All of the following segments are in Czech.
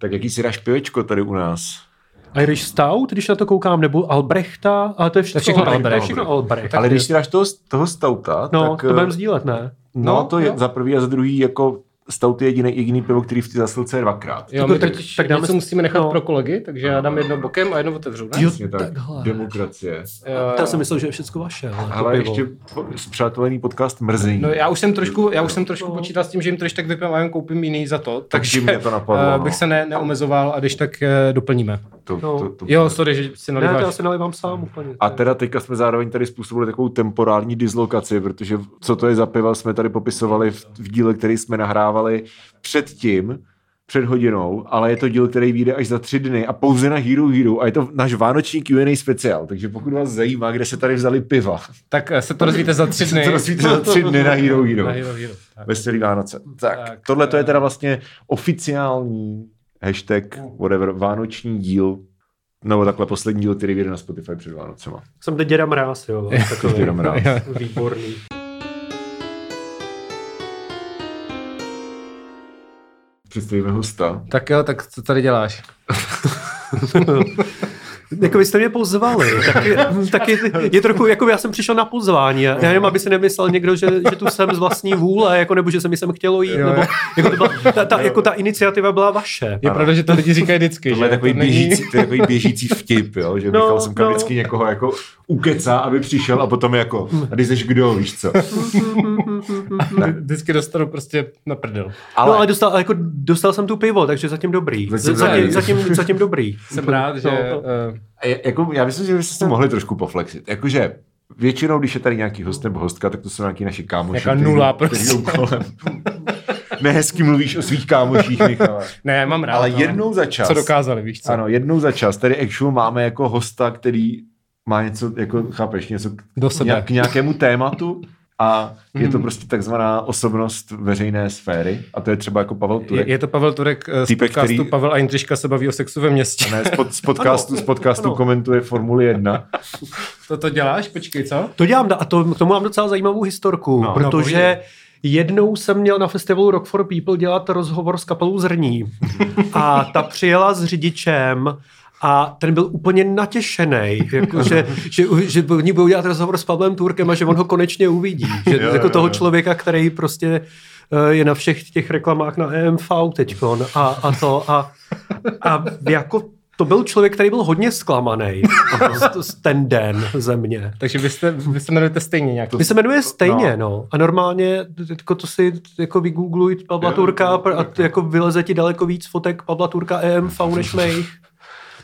Tak jaký si dáš pivečko tady u nás? Irish Stout, když na to koukám, nebo Albrechta, ale to je všechno, všechno Albrecht. Albrecht. všechno Albrecht. Ale když si dáš toho, toho stouta, no, tak... to eh, budeme sdílet, ne? No, No, to je jo. za prvý a za druhý jako stout je jediný, jediný pivo, který v té zasilce je dvakrát. Jo, Jako my tak- tak tak dáme něco musíme nechat no. pro kolegy, takže já dám jedno bokem a jedno otevřu, ne? Jo, tak. takhle. Demokracie. Jo, Já jsem myslel, že je všechno vaše. Ale, Ale ještě zpřátelený podcast mrzení. No já už jsem trošku, já už jsem trošku No. počítal s tím, že jim to když tak vypím a jen koupím jiný za to, Takže takže mě to napadlo, eh, no. bych se ne, neomezoval a když tak eh, doplníme. To, No. to, to, Jo, sorry, že si Ne, to já naliváš. si nalivám sám úplně. A teda teďka jsme zároveň tady způsobili takovou temporální dislokaci, protože co to je za piva, jsme tady popisovali v, v díle, který jsme nahrávali předtím, před hodinou, ale je to díl, který vyjde až za tři dny a pouze na Hero Hero a je to náš vánoční Q&A speciál, takže pokud vás zajímá, kde se tady vzali piva, Tak eh, se to rozvíte za tři dny. to rozvíte za tři dny na Hero Hero. Na Hero Hero. Tak. Veselý Vánoce. Tak, Tak, tohle to je eh, teda vlastně oficiální hashtag, whatever, vánoční díl, nebo takhle poslední díl, který vyjde na Spotify před Vánocema. Jsem teď děda mráz, jo. Takový Děda Mráz. výborný. Představíme hosta. Tak jo, tak co tady děláš? Jako vy jste mě pozvali, tak, je, tak je, je trochu, jako já jsem přišel na pozvání, já nevím, aby si nemyslel někdo, že, že tu jsem z vlastní vůle, jako, nebo že se mi sem chtělo jít, Jo, nebo jako, to byla, ta, ta, jako ta iniciativa byla vaše. Je pravda, že to lidi říkají vždycky, Tohle je že takový, to není... běžící, to je takový běžící vtip, jo? že No, Michal Semka no. vždycky někoho jako ukecá, aby přišel a potom jako, a ty jsi kdo, víš co. Vždycky dostanu prostě na prdel. Ale, no, ale dostal, jako, dostal jsem tu pivo, takže zatím dobrý. Zatím Zatím, dobrý. zatím, zatím, dobrý. Jsem rád, že... No, je- jako, já myslím, že byste to mohli trošku poflexit. Jakože většinou, když je tady nějaký host nebo hostka, tak to jsou nějaký naši kámoši. Jaká nula prostě. kolem. Nehezky mluvíš o svých kámoších, Michale. Ne, mám rád. Ale no. jednou za čas. Co dokázali, víš co? Ano, jednou za čas. Tady actual máme jako hosta, který má něco, jako chápeš, něco k, Do sebe. nějak- k nějakému tématu a je to Mhm. prostě takzvaná osobnost veřejné sféry a to je třeba jako Pavel Turek. Je, je to Pavel Turek eh, z Týpek, podcastu který- Pavel a Jindřiška se baví o sexu ve městě. Ne, z, pod, z podcastu, Ano, z podcastu ano. komentuje Formuli 1. To to děláš? Počkej, co? To dělám a to, k tomu mám docela zajímavou historku, No. no, No, protože povídej. jednou jsem měl na festivalu Rock for People dělat rozhovor s kapelou Zrní a ta přijela s řidičem a ten byl úplně natěšený, jako, že, že, že oni budou dělat rozhovor s Pavlem Turkem a že on ho konečně uvidí. Že, Jo, jako jo, toho jo. člověka, který prostě eh, je na všech těch reklamách na EMV teďkon a, a to a, a jako to byl člověk, který byl hodně zklamaný ten den ze mě. Takže vy, jste, vy se jmenujete stejně nějak. My se jmenuje stejně, no. no. A normálně jako to si jako vygoogluj Pavla Turka a jako vyleze ti daleko víc fotek Pavla Turka EMV než mých.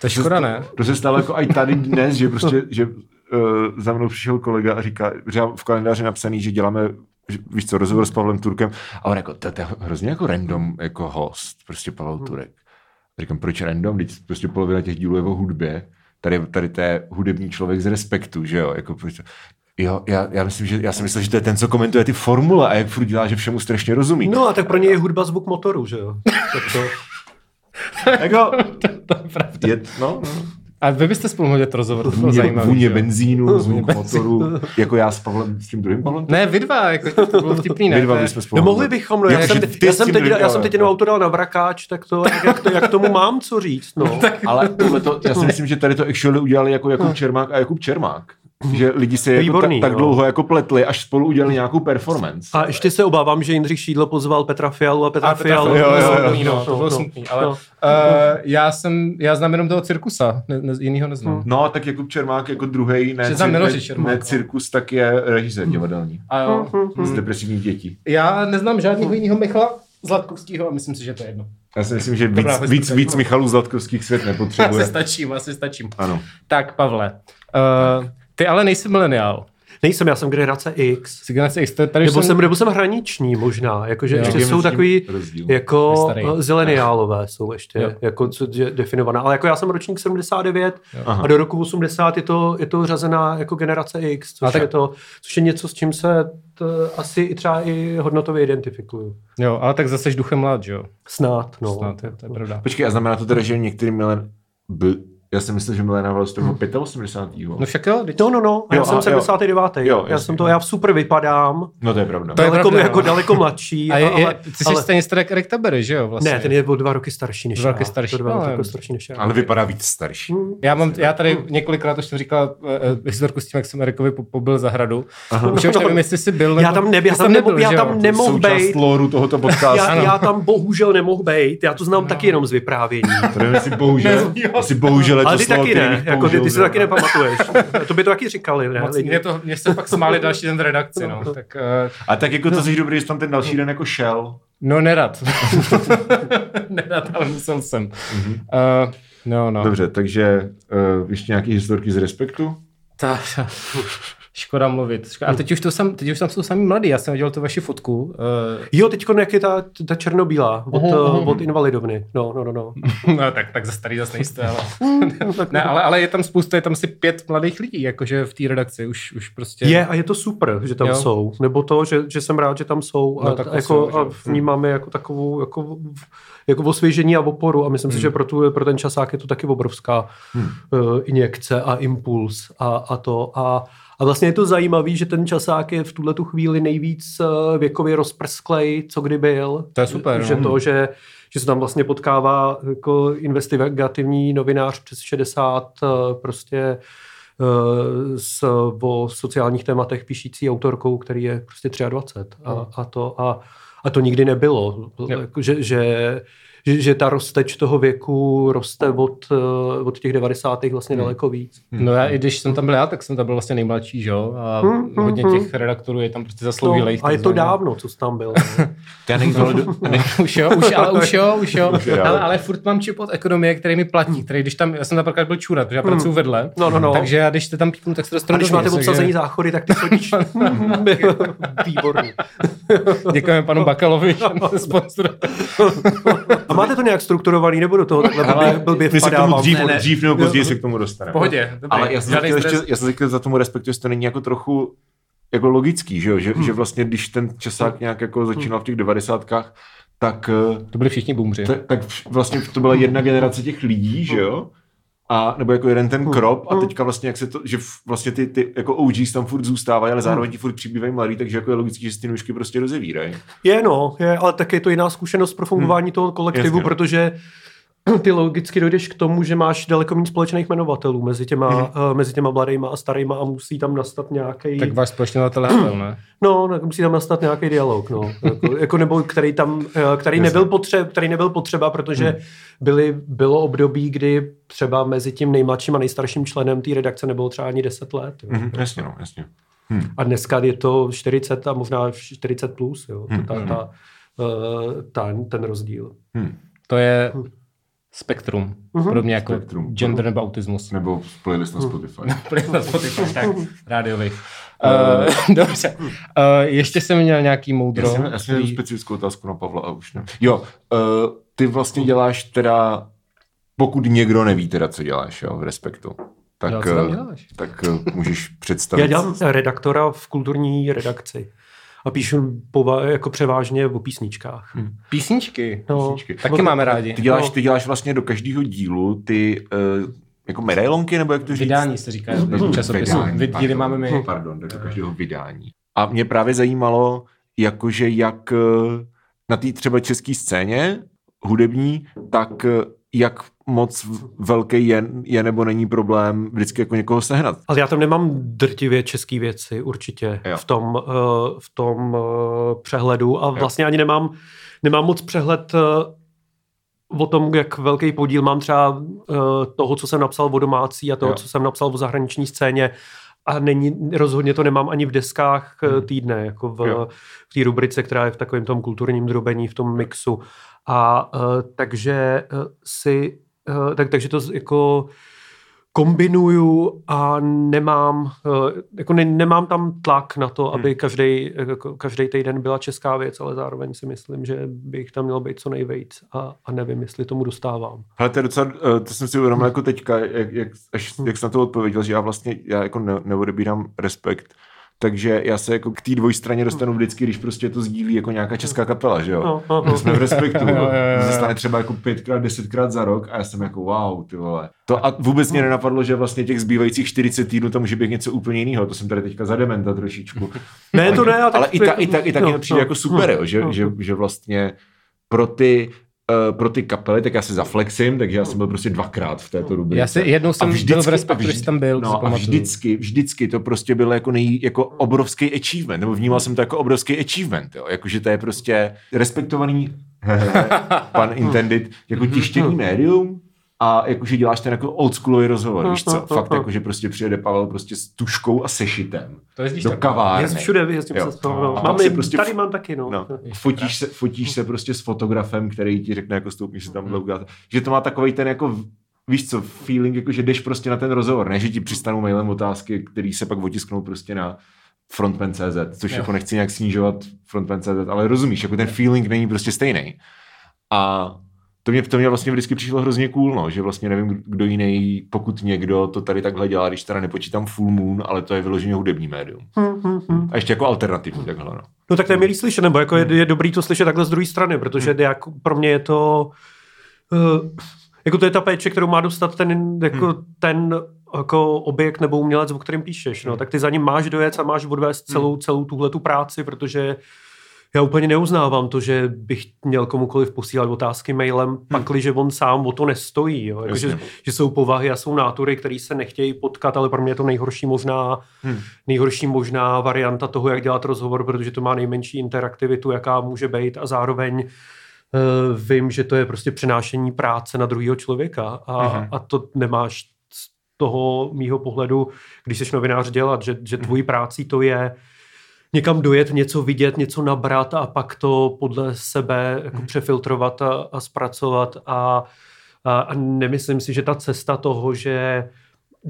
To je škoda, ne? To se stalo jako i tady dnes, že prostě, že uh, za mnou přišel kolega a říká, že v kalendáři napsaný, že děláme že, víš co, rozhovor s Pavlem Turkem a on jako, to, to je hrozně jako random jako host, prostě Pavel Turek. A říkám, proč random, když prostě polovina těch dílů je o hudbě, tady, tady to je hudební člověk z respektu, že jo, jako proč, Jo, já, já, myslím, že já jsem myslel, že to je ten, co komentuje ty formule a jak furt dělá, že všemu strašně rozumí. No a tak pro něj je hudba zvuk motoru, že jo. Tak to, Jako, To je pravda. je, no, no. A vy byste spolu mohli dělat rozhovor, to bylo Vůně, zajímavé. vůně benzínu, zvuk motoru, jako já s Pavlem, s tím druhým Pavlem? Ne, vy dva, jako to bylo vtipný, ne? My dva To bychom spolu. no mohli bychom, no. Já jsem, te, já jsem teď, já jsem teď jenom auto dal na vrakáč, tak to, jak, jak, to, jak tomu mám co říct, no. Ale tohle to, já si myslím, že tady to actually udělali jako Jakub Čermák a Jakub Čermák. Že lidi se jako tak, tak no. dlouho jako pletli, až spolu udělali nějakou performance. A ještě se obávám, že Jindřich Šídlo pozval Petra Fialu a Petra A Petra Fialu. Fialu, Jo, to jo, jo. smutný, no, to No, bylo no, smutný, ale no. uh, já jsem, já znám jenom toho cirkusa, ne, ne, jinýho neznám. No, tak Jakub Čermák jako druhý, ne, cir- ne, ne cirkus, tak je režisér divadelní. A jo. Z depresivních dětí. Já neznám žádného jiného Michala Zlatkovského a myslím si, že to je jedno. Já si myslím, že víc, Dobrá víc, víc Michalů Zlatkovských svět Asi nepotřebuje. stačím, asi stačím. Ano. Tak, Pavle, uh, ty ale nejsi mileniál. Nejsem, já jsem generace X. Jsi generace X, tady Nebo jsem, jsem, nebo jsem hraniční možná, jakože Jo. ještě je jsou takový rozdíl? jako zeleniálové jsou ještě Jo. jako co, je definovaná. Ale jako já jsem ročník 79 Aha. a do roku 80 je to, je to řazená jako generace X, což, A tak- je, to, což je něco, s čím se t, asi i třeba i hodnotově identifikuju. Jo, ale tak zase duchem mlad, že jo? Snad, no. Snad, jo, to je pravda. Počkej, a znamená to teda, že některý milen... B... Já jsem myslel, že Milena Wallace to bylo 85. No však jo, teď... No, no, no, a já Jo, jsem a- 79. Jo, já jsem to, no. já super vypadám, No to je pravda. To je daleko, pravda, jako no. daleko mladší. A je, je, ale, ty jsi ale, stejně starý jak Eric Tabery, že jo? Vlastně. ne, ten je o dva roky starší než Dva já. roky starší, To dva no, roky ale- jako starší než já. Ale vypadá víc starší. Hmm. Já, mám, já tady několikrát už jsem říkal uh, historku s tím, jak jsem Erikovi po- pobyl zahradu. Už já už nevím, jestli jsi byl. Já nebo- tam, nebyl, já tam, nemohl, já tam nemohl být. lóru tohoto podcastu. Já, já tam bohužel nemohl být. Já to znám taky jenom z vyprávění. To nevím, jestli bohužel, Ale ty slovo, taky který ne, bych jako ty, ty si taky nepamatuješ. To by to taky říkali, ne? Moc, mě, to, mě se pak smáli další den v redakci, no. Tak, uh, A tak jako to jsi dobrý, že tam ten další den jako šel. no nerad. nerad, ale musel jsem. Uh, no, no. Dobře, takže uh, ještě nějaký historky z respektu? Ta, škoda mluvit. Škoda. A teď už, to sam, teď už tam jsou sami mladí. Já jsem viděl tu vaši fotku. Uh, Jo, teďko jak je ta, ta černobílá od, Uhum, uh, od invalidovny. No, no, no, no. no tak, tak za starý zase nejste, ale... ne, ale, ale je tam spousta, je tam si pět mladých lidí, jakože v té redakci. Už, už prostě... Je a je to super, že tam Jo. jsou. Nebo to, že, že jsem rád, že tam jsou a, No, tak a asi jako, že a jo. vnímáme jako takovou jako, jako osvěžení a oporu a myslím si, že pro, tu, pro ten časák je to taky obrovská Hmm. uh, injekce a impuls a, a to. A, a vlastně je to zajímavé, že ten časák je v tuhle tu chvíli nejvíc uh, věkově rozprsklej, co kdy byl. To je super, Že no. to, že, že se tam vlastně potkává jako investigativní novinář přes 60, uh, prostě eh, s, o sociálních tématech píšící autorkou, který je prostě 23. A, a, to, a, a to nikdy nebylo. Jo. Jako, že, že, že, že ta rozteč toho věku roste od, eh, od těch 90. vlastně daleko víc. No já, i když jsem tam byl já, tak jsem tam byl vlastně nejmladší, že jo? A Hmm, hmm, hodně hmm. těch redaktorů je tam prostě No, zasloužilých. a je to dávno, co jsi tam byl. Já nejdu, ale do, ne, už jo, už, ale už jo, už jo. Ale- ale, ale furt mám čip od ekonomie, který mi platí, který když tam, já jsem tam byl čůrat, protože já pracuji vedle, No, no, no. takže já když jste tam píknu, tak se A dostanu když máte obsazení záchody, tak ty chodíš. Výborný. Děkujeme panu Bakalovi, že sponsoruje. Máte to nějak strukturovaný, nebo do toho takhle blbě, blbě my se k tomu vpadávám? dřív, Ne, ne. dřív nebo později se k tomu dostaneme. V pohodě, dobrý. Ale já jsem, chtěl ještě, já jsem chtěl za tomu respektu, jestli to není jako trochu jako logický, že, jo? Že, že vlastně když ten časák nějak jako začínal v těch devadesátkách, tak, eh, To byli všichni boomři. tak, tak vlastně to byla jedna generace těch lidí, že jo? A, nebo jako jeden ten krop a teďka vlastně, jak se to, že vlastně ty, ty jako OGs tam furt zůstávají, ale zároveň ti furt přibývají mladí, takže jako je logický, že si ty nůžky prostě rozevírají. Je, no, je, ale tak je to jiná zkušenost pro fungování toho kolektivu, Jasně, protože ty logicky dojdeš k tomu, že máš daleko méně společných jmenovatelů mezi těma, Mhm. uh, mezi těma mladýma a starýma a musí tam nastat nějaký, Tak váš společný Havel, ne? no, tak musí tam nastat nějaký dialog, no, jako, jako nebo který tam, eh, který nebyl, potřeba, který nebyl potřeba, protože Mhm. byly, bylo období, kdy třeba mezi tím nejmladším a nejstarším členem té redakce nebylo třeba ani 10 let. Jo. Mhm, jasně, no, jasně. A dneska je to 40 a možná 40 plus, jo, Hmm, ta, ta, eh, ta, ten rozdíl. Hm. To je spektrum. Podobně jako Spektrum. gender nebo autismus. Nebo playlist na Spotify. Úplně na Spotify, tak, rádiový. Uh, dobře. Uh, ještě jsem měl nějaký moudro. Já jsem, já jsem měl který- specifickou otázku na Pavla a už ne. Jo, uh, ty vlastně děláš teda, pokud někdo neví teda, co děláš, jo, v Respektu, tak, No, co tam eh, děláš? tak eh, můžeš představit. Já dělám redaktora v kulturní redakci a píšu pova, jako převážně o písničkách. Hm. Písničky. No, Písničky. Taky máme rádi. Ty děláš, No. ty děláš vlastně do každého dílu ty uh, jako medailonky, nebo jak to říct? Vydání se říká v časopisu. Vydání, Vy- Díly pardon. máme my. Pardon, tak do každého vydání. A mě právě zajímalo, jakože jak eh, na té třeba české scéně hudební, tak eh, jak moc velký je, je nebo není problém vždycky jako někoho sehnat. Ale já tam nemám drtivě české věci určitě Jo. v tom, eh, v tom eh, přehledu a vlastně ani nemám, nemám moc přehled eh, o tom, jak velký podíl mám třeba toho, co jsem napsal o domácí a toho, Jo. co jsem napsal o zahraniční scéně a není, rozhodně to nemám ani v deskách eh, týdne, jako v, Jo. v té rubrice, která je v takovém tom kulturním drobení, v tom mixu. A uh, takže uh, si, uh, tak, takže to jako kombinuju a nemám, jako ne, nemám tam tlak na to, aby každý, jako každý týden byla česká věc, ale zároveň si myslím, že bych tam měl být co nejvíc a, a nevím, jestli tomu dostávám. Ale to je docela, to jsem si uvědomil jako teďka, jak, jak, až, jak jsi na to odpověděl, že já vlastně, já jako ne, neodebírám respekt takže já se jako k té dvojstraně dostanu vždycky, když prostě to sdílí jako nějaká česká kapela, že jo? No, no, no. My jsme v respektu. Jo, jo, jo, jo. Se stane třeba jako pětkrát, desetkrát za rok a já jsem jako wow, ty vole. To a vůbec mě nenapadlo, že vlastně těch zbývajících 40 týdnů to může být něco úplně jiného. To jsem tady teďka zadementa trošičku. Ne, to ne, ale, Ale tak- i, ta, i, tak, i tak no, mi to přijde no, jako super, no, jo, že, no. že, že vlastně pro ty uh, pro ty kapely, tak já se zaflexím, takže já jsem byl prostě dvakrát v této rubrice. Já si jednou jsem A byl v Respektu, jsi tam byl, no, a vždycky, vždycky to prostě bylo jako, nej, jako obrovský achievement, nebo vnímal jsem to jako obrovský achievement, jo, jakože to je prostě respektovaný pan intended, jako tištěný médium, a jakože děláš ten jako oldschoolový rozhovor, víš co? Fakt jakože prostě přijede Pavel prostě s tuškou a sešitem To jezdíš do tak. kavárny. Jezdím všude, jezdím Jo. se z toho. No. Mám, si prostě tady f- mám taky, no. No, fotíš se, fotíš se prostě s fotografem, který ti řekne, jako stoupíš se tam dlouho. Že to má takový ten jako víš co, feeling, jako že jdeš prostě na ten rozhovor, ne, že ti přistanou mailem otázky, které se pak otisknou prostě na frontman.cz, což Jo. jako nechci nějak snižovat frontman.cz, ale rozumíš, jako ten feeling není prostě stejný. A to mě, to mě vlastně vždycky přišlo hrozně cool, no, že vlastně nevím, kdo jiný, pokud někdo to tady takhle dělá, když teda nepočítám Full Moon, ale to je vyloženě hudební médium. Hm, hm, hm. A ještě jako alternativní takhle, no. No tak to je milý slyšet, nebo jako je, je dobrý to slyšet takhle z druhé strany, protože Hmm. jak, pro mě je to, uh, jako to je ta péče, kterou má dostat ten, jako Hmm. ten jako objekt nebo umělec, o kterém píšeš, no, Hmm. tak ty za ním máš dojet a máš odvést celou, celou tuhle tu práci, protože já úplně neuznávám to, že bych měl komukoliv posílat otázky mailem, pakliže on sám o to nestojí. Jo? Jako, že, že jsou povahy a jsou nátury, které se nechtějí potkat, ale pro mě je to nejhorší možná, Hmm. nejhorší možná varianta toho, jak dělat rozhovor, protože to má nejmenší interaktivitu, jaká může být a zároveň uh, vím, že to je prostě přenášení práce na druhého člověka a, Mhm. a to nemáš z toho mýho pohledu, když jsi novinář dělat, že, že tvojí prácí to je někam dojet, něco vidět, něco nabrat a pak to podle sebe jako přefiltrovat a, a zpracovat a, a, a nemyslím si, že ta cesta toho, že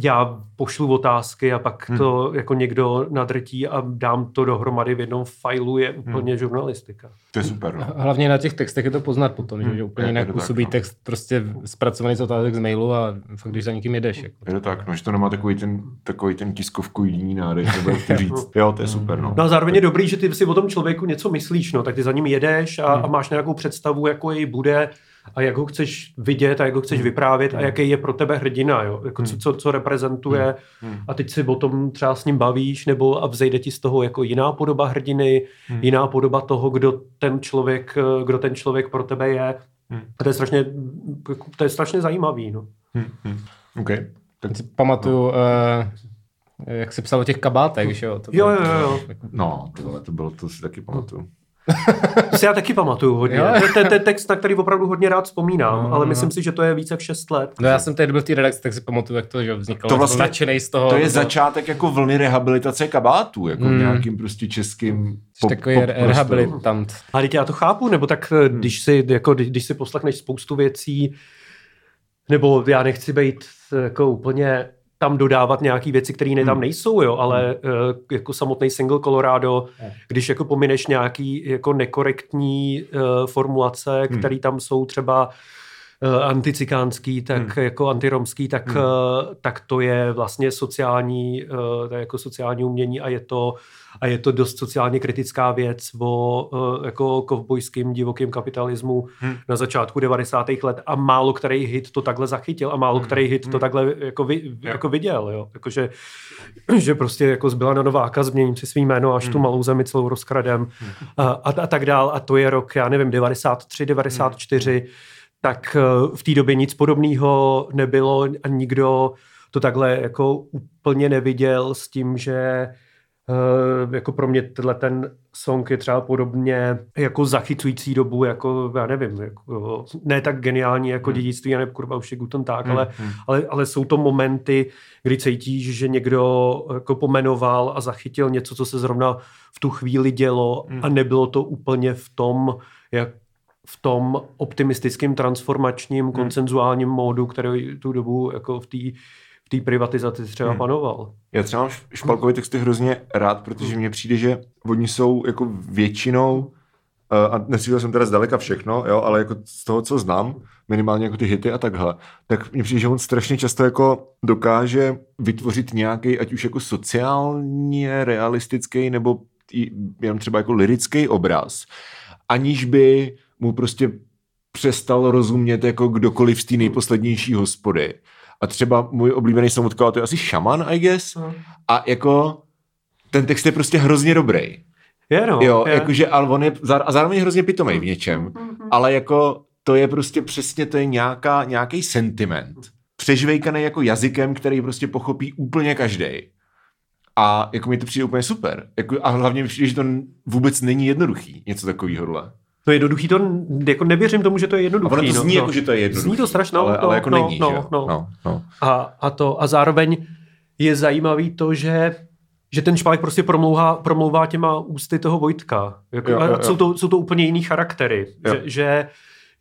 já pošlu otázky a pak Hmm. to jako někdo nadrtí a dám to dohromady v jednom failu je úplně žurnalistika. To je super, no. Hlavně na těch textech je to poznat potom, že, Hmm. že úplně jinak tak, působí no. text prostě zpracovaný z otázek z mailu a fakt, když za někým jedeš. Jako. Je to tak, no, že to nemá takový ten, takový ten tiskovkoidní nádech, nebo jak to říct. Jo, to je super, no. No a zároveň je dobrý, že ty si o tom člověku něco myslíš, no, tak ty za ním jedeš a, Hmm. a máš nějakou představu, jako jej bude a jak ho chceš vidět a jak ho chceš vyprávět a jaký je pro tebe hrdina, jo? Jako co, co, co reprezentuje Hmm. a teď si o tom třeba s ním bavíš nebo a vzejde ti z toho jako jiná podoba hrdiny, jiná podoba toho, kdo ten člověk, kdo ten člověk pro tebe je. Hmm. A to je strašně, jako, to je strašně zajímavý, no. Hm, hm. OK. Tak, Si pamatuju, uh, jak se psalo o těch kabátech, že jo? To Jo, bylo- jo, jo. no, to bylo, to si taky pamatuju. To si já taky pamatuju hodně. Jo. To, je text, na který opravdu hodně rád vzpomínám, No, ale no. myslím si, že to je více v 6 let. No já jsem tehdy byl v té redakci, tak si pamatuju, jak to že vzniklo. To vlastně- z toho. To je to- začátek jako vlny rehabilitace kabátů, jako v Hmm. nějakým prostě českým Jsi takový re- rehabilitant. A teď já to chápu, nebo tak eh, když si, jako, když, když si poslechneš spoustu věcí, nebo já nechci být eh, jako úplně tam dodávat nějaké věci, které ne, tam Hmm. nejsou, jo, ale eh, jako samotný single Colorado, když jako pomineš nějaký jako nekorektní eh, formulace, Hmm. které tam jsou třeba eh, anticikánský, tak Hmm. jako antiromský, tak, Hmm. eh, tak to je vlastně sociální, eh, to je jako sociální umění a je to a je to dost sociálně kritická věc o eh, jako kovbojským divokým kapitalismu Hmm. na začátku 90. let a málo který hit to takhle zachytil a málo Hmm. který hit to Hmm. takhle jako, vy, Jo. jako viděl, jo. Jakože, že prostě jako zbyla na Nováka, změním si svý jméno, až tu Hmm. malou zemi celou rozkradem a, a, a tak dál. A to je rok, já nevím, 93, 94, Hmm. Tak eh, v té době nic podobného nebylo a nikdo to takhle jako úplně neviděl s tím, že Uh, jako pro mě tenhle ten song je třeba podobně jako zachycující dobu, jako já nevím, jako, ne tak geniální jako Hmm. dědictví a nebo kurva už je Guten Tag, Hmm, ale, hmm. ale, ale jsou to momenty, kdy cítíš, že někdo jako pomenoval a zachytil něco, co se zrovna v tu chvíli dělo Hmm. a nebylo to úplně v tom, jak v tom optimistickém transformačním koncenzuálním módu, který tu dobu jako v té v té privatizaci třeba Hmm. panoval. Já třeba mám špalkové texty hrozně rád, protože mně přijde, že oni jsou jako většinou Uh, a neslyšel jsem teda zdaleka všechno, jo, ale jako z toho, co znám, minimálně jako ty hity a takhle, tak mně přijde, že on strašně často jako dokáže vytvořit nějaký, ať už jako sociálně realistický, nebo jenom třeba jako lirický obraz, aniž by mu prostě přestal rozumět jako kdokoliv z té nejposlednější hospody. A třeba můj oblíbený samotkal, to je asi šaman, I guess. A jako ten text je prostě hrozně dobrý. Je, no. Jo, je. jakože, ale on je, a zároveň je hrozně pitomej v něčem, ale jako to je prostě přesně, to je nějaká, nějaký sentiment, přežvejkaný jako jazykem, který prostě pochopí úplně každý. A jako mi to přijde úplně super. Jako, a hlavně že to vůbec není jednoduchý, něco takového. No jednoduchý to, jako nevěřím tomu, že to je A jednoduchý. ono to no, zní no. jako, že to je jednoduchý. Zní to strašně, ale, no, ale jako no, není, no, no. no, no. A, a, to, a zároveň je zajímavý to, že že ten špalek prostě promlouvá, promlouvá těma ústy toho Vojtka. Jako, Jo, jo, a jo. jsou, to, jsou to úplně jiný charaktery. Jo. Že, že,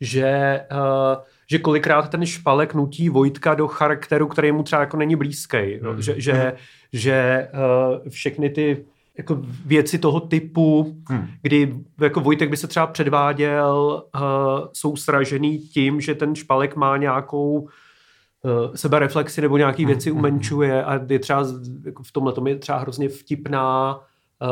že, uh, že kolikrát ten špalek nutí Vojtka do charakteru, který mu třeba jako není blízký. Hmm. Že, že, že uh, všechny ty jako věci toho typu, Hmm. kdy jako Vojtek by se třeba předváděl, uh, jsou sražený tím, že ten špalek má nějakou uh, sebereflexi nebo nějaký Hmm, věci umenčuje a je třeba jako v tomhle tom je třeba hrozně vtipná uh,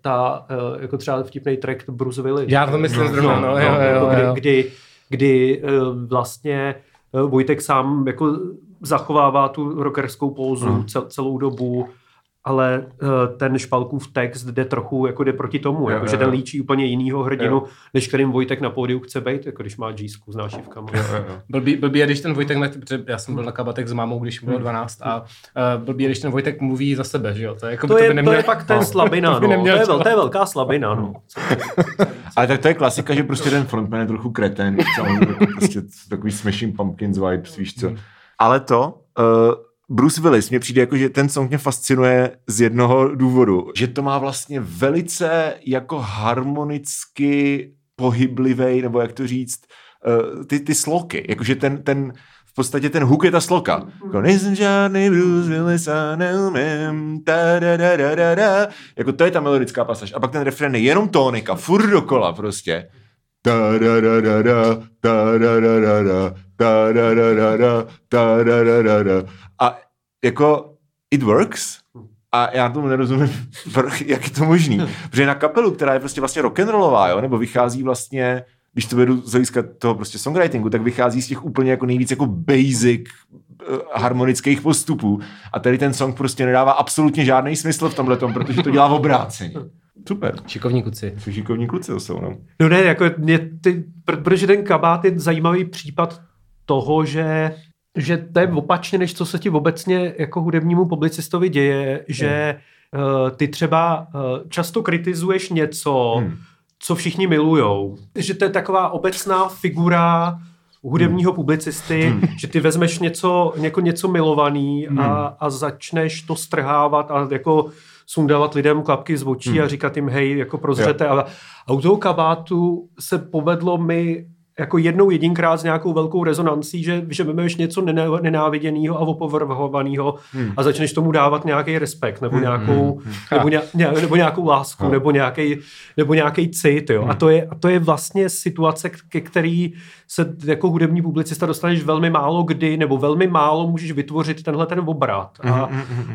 ta, uh, jako třeba vtipný track Bruce Willis. Já to myslím No, zrovna, no, no, no, jo, jako jo, kdy, jo. kdy, kdy uh, vlastně uh, Vojtek sám jako zachovává tu rockerskou pózu Hmm. cel, celou dobu, ale uh, ten špalkův text jde trochu, jako jde proti tomu, Jo, jako, jo, že ten líčí úplně jinýho hrdinu, Jo. než kterým Vojtek na pódiu chce být, jako když má džísku s nášivkama. Jo, jo, jo. Blbý, blbý je, když ten Vojtek, na, protože já jsem byl na kabatek s mámou, když Hmm. bylo 12 a uh, blbý je, když ten Vojtek mluví za sebe, že jo? To je, jako, To by je, by neměl, to je pak ten no. slabina, To by no. To je, vel, to je velká slabina, no. Ale tak to je klasika, že prostě ten frontman je trochu kreten, prostě takový Smashing Pumpkins vibes, víš co. Ale to, uh, Bruce Willis mě přijde jako, že ten song mě fascinuje z jednoho důvodu, že to má vlastně velice jako harmonicky pohyblivý, nebo jak to říct, uh, ty, ty sloky, jakože ten, ten, v podstatě ten hook je ta sloka. Jako, nejsem žádný Bruce Willis a neumím, ta, da, da, da, da, da. Jako to je ta melodická pasáž. A pak ten refrén je jenom tónika, furt dokola prostě. Ta da da da da, ta da da da da, ta da da da da, ta da da da da. A jako it works. A já tomu nerozumím, jak je to možný. Protože na kapelu, která je prostě vlastně rock'n'rollová, jo, nebo vychází vlastně, když to vedu z hlediska toho prostě songwritingu, tak vychází z těch úplně jako nejvíc jako basic eh, harmonických postupů. A tady ten song prostě nedává absolutně žádný smysl v tomhle protože to dělá v obráceně. Super. Šikovní. Jsou šikovní kluci, to jsou, no. No ne, jako mě ty, pr- protože ten kabát je zajímavý případ toho, že že to je opačně, než co se ti obecně jako hudebnímu publicistovi děje, že uh, ty třeba uh, často kritizuješ něco, Hmm. co všichni milujou. Že to je taková obecná figura hudebního publicisty, že ty vezmeš něco, jako něco milovaný a, a začneš to strhávat a jako sundávat lidem klapky z očí a říkat jim, hej, jako prozřete. A, a u toho kabátu se povedlo mi jako jednou jedinkrát s nějakou velkou rezonancí, že, že vemeš něco nená- nenáviděného a opovrhovaného Hmm. a začneš tomu dávat nějaký respekt nebo nějakou, nebo, ně, nebo nějakou lásku No. nebo nějaký, nebo nějaký cit. Jo. A, to je, a to je vlastně situace, ke který se jako hudební publicista dostaneš velmi málo kdy, nebo velmi málo můžeš vytvořit tenhle ten obrat. A,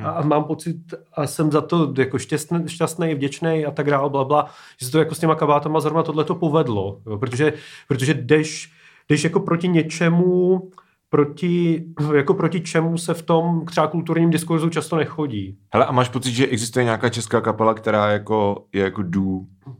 a, a mám pocit, a jsem za to jako šťastný, šťastný, vděčný a tak dále, bla, bla, že se to jako s těma kabátama zrovna tohle to povedlo. Jo. Protože, protože jdeš, jdeš jako proti něčemu, proti, jako proti čemu se v tom třeba kulturním diskurzu často nechodí. Hele, a máš pocit, že existuje nějaká česká kapela, která jako, je jako dů uh,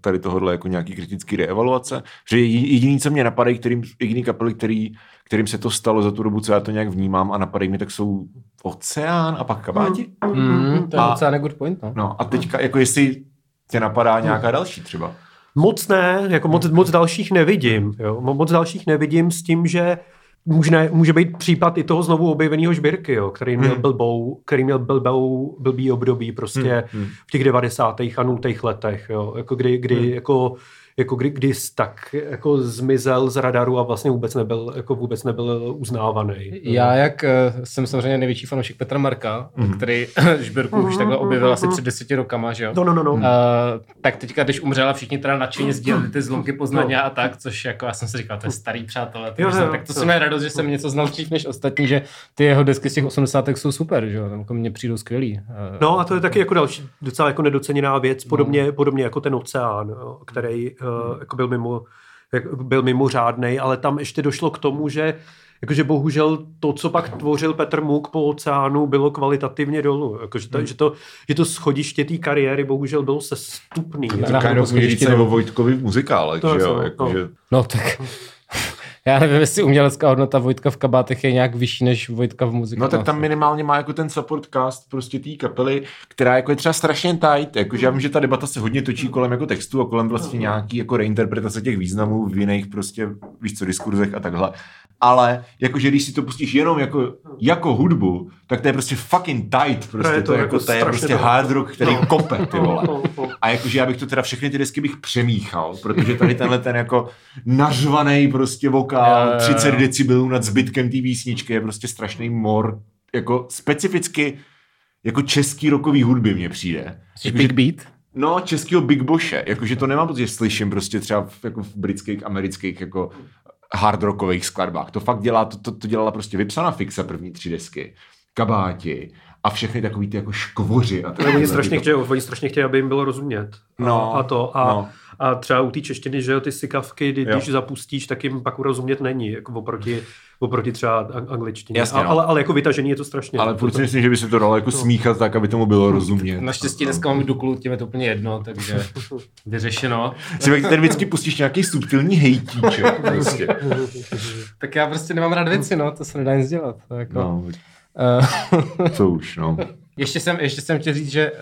tady tohohle jako nějaký kritický reevaluace? Že je jediný, co mě napadají, kterým, jediný kapely, který, kterým se to stalo za tu dobu, co já to nějak vnímám a napadají mi, tak jsou Oceán a pak Kabáti? Mm, to je A- docela good point, no. No a teďka, jako jestli tě napadá nějaká další třeba. Moc ne, jako moc, moc dalších nevidím. Jo? Mo- Moc dalších nevidím s tím, že může, může být případ i toho znovu objeveného žbírky, jo, který měl Hmm. blbou, který měl blbou, blbý období prostě Hmm, hmm. v těch 90. a 0. letech, jo, jako kdy, kdy Hmm. jako jako kdy, kdy tak jako zmizel z radaru a vlastně vůbec nebyl, jako vůbec nebyl uznávaný. Já, jak uh, jsem samozřejmě největší fanoušek Petra Marka, mm-hmm. který Žbirku už takhle objevil asi před deseti rokama, že jo? No, no, no. no. Uh, tak teďka, když umřela, všichni teda nadšeně sdíleli ty zlomky poznání no. a tak, což jako já jsem si říkal, to je starý přátelé. Jo, jo, tak to jsem radost, že jsem něco znal dřív než ostatní, že ty jeho desky z těch 80. jsou super, že jo? Tam jako mně přijdou skvělý. Uh, no a to je taky jako další docela jako nedoceněná věc, podobně, no. podobně jako ten oceán, který uh, jako byl mimo byl mimořádný, ale tam ještě došlo k tomu, že jakože bohužel to, co pak tvořil Petr Muk po oceánu, bylo kvalitativně dolů. Jakože to, hmm. že, to, že to schodiště té kariéry bohužel bylo sestupný. To je taková schodiště o Vojtkovi v muzikálech, to že jo? Jako, no. Že... no tak já nevím, jestli umělecká hodnota Vojtka v kabátech je nějak vyšší než Vojtka v muzice. No tak tam minimálně má jako ten support cast prostě té kapely, která jako je třeba strašně tight, jakože já vím, že ta debata se hodně točí kolem jako textu a kolem vlastně nějaký jako reinterpretace těch významů v jiných prostě, víš co, diskurzech a takhle ale jakože když si to pustíš jenom jako, jako hudbu, tak to je prostě fucking tight, prostě to, to, to, jako, to je prostě hard rock, který no. kope, ty vole. No, no, a jakože já bych to teda všechny ty desky bych přemíchal, protože tady tenhle ten jako nařvaný prostě vokál, 30 decibelů nad zbytkem té písničky je prostě strašný mor, jako specificky jako český rokový hudby mně přijde. Jsi Big Beat? No, českýho Big Boshe, jakože to nemám protože slyším prostě třeba v, jako v britských, amerických jako hard rockových skladbách. To fakt dělá, to, to, to dělala prostě vypsaná fixa první tři desky, kabáti a všechny takový ty jako škvoři. A oni strašně, chtějí, oni strašně chtějí, aby jim bylo rozumět. No, a, a to. A, no. A třeba u té češtiny, že jo, ty sykavky, kdy, když zapustíš, tak jim pak urozumět není, jako oproti oproti třeba angličtině. Jasně, no. ale, ale jako vytažení je to strašně. Ale furt si myslím, že by se to dalo jako no. smíchat tak, aby tomu bylo rozumět. Naštěstí dneska máme Duklu, tím je to úplně jedno, takže vyřešeno. Si ten vždycky pustíš nějaký subtilní hejtíček. Prostě. tak já prostě nemám rád věci, no, to se nedá nic dělat. To jako... No. Co už, no. Ještě jsem, ještě jsem chtěl říct, že uh,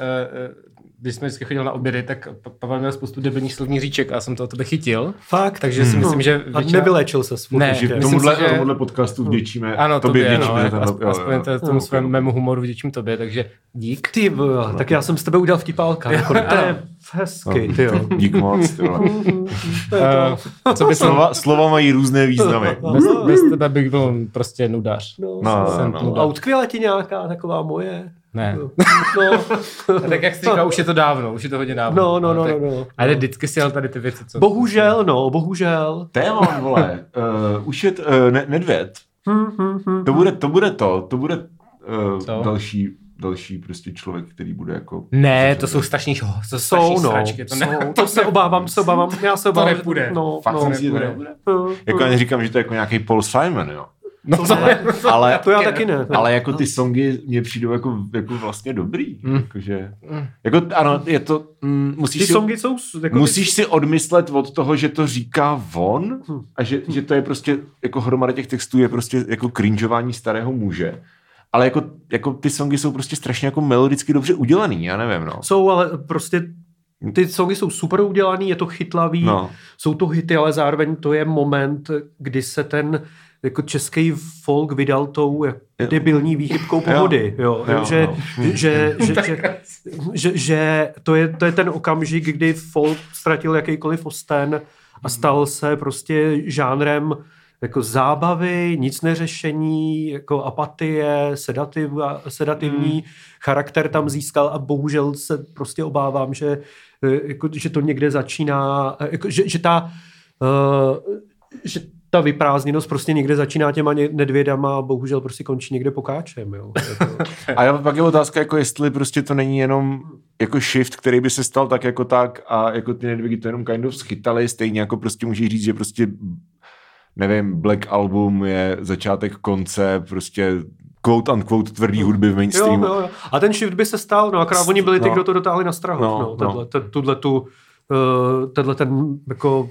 když jsme vždycky chodili na obědy, tak Pavel měl spoustu debilních slovních říček a já jsem to o tebe chytil. Fakt? Takže si hmm. myslím, že... Většina... A nevylečil se svůj. Ne, tomuhle, si, že... tomuhle podcastu vděčíme. Ano, tobě, tobě vděčíme. No, ten, aspoň, jo, aspoň jo, tomu svému mému humoru vděčím tobě, takže dík. Ty, no. tak já jsem s tebe udělal vtipálka. Jako, to je hezky, ty jo. Dík moc, ty uh, co by slova, slova mají různé významy. Bez, bez tebe bych byl prostě nudař. No, no, no, no. A utkvěla ti nějaká taková moje? Ne. No. tak jak jsi říkal, už je to dávno, už je to hodně dávno. No, no, no, no, no. Ale vždycky si jel tady ty věci, co... Bohužel, no, bohužel. To je on, vole. Uh, už je, t, uh, ne, nedvěd. Hmm, hmm, hmm, to, bude, to bude to, to bude uh, další další prostě člověk, který bude jako... Ne, to jsou strašní, to jsou, jsou no, sračky, to, ne, jsou, to se obávám, se obávám, já se obávám. To nepůjde. No, Fakt no, nebude. Jako já neříkám, že to je jako nějaký Paul Simon, jo. No, to ale, ale, to já taky ne. Ale jako ty songy mě přijdou jako, jako vlastně dobrý. Mm. Jakože, jako, ano, je to, mm, musíš, ty si, songy jsou, jako musíš ty... si odmyslet od toho, že to říká von hm. a že, že to je prostě, jako hromada těch textů je prostě jako cringeování starého muže. Ale jako, jako ty songy jsou prostě strašně jako melodicky dobře udělaný, já nevím, no. Jsou, ale prostě ty songy jsou super udělaný, je to chytlavý, no. jsou to hity, ale zároveň to je moment, kdy se ten jako český folk vydal tou jak debilní výchybkou pohody. Jo. Jo, jo, že, jo. Že, že, že, že, že, to, je, to je ten okamžik, kdy folk ztratil jakýkoliv osten a stal se prostě žánrem jako zábavy, nic neřešení, jako apatie, sedativ, sedativní hmm. charakter tam získal a bohužel se prostě obávám, že, jako, že to někde začíná, jako, že, že ta uh, že ta vyprázdněnost prostě někde začíná těma nedvědama a bohužel prostě končí někde pokáčem. Jo. a pak je otázka, jako jestli prostě to není jenom jako shift, který by se stal tak jako tak a jako ty nedvědy to jenom kind of schytali, stejně jako prostě můžeš říct, že prostě nevím, Black Album je začátek konce, prostě quote unquote tvrdý hudby v mainstreamu. Jo, jo, jo. A ten shift by se stal, no akorát oni byli ty, no. kdo to dotáhli na strahu. No, no, no. Tenhle. Tuhle tu, uh, tenhle ten jako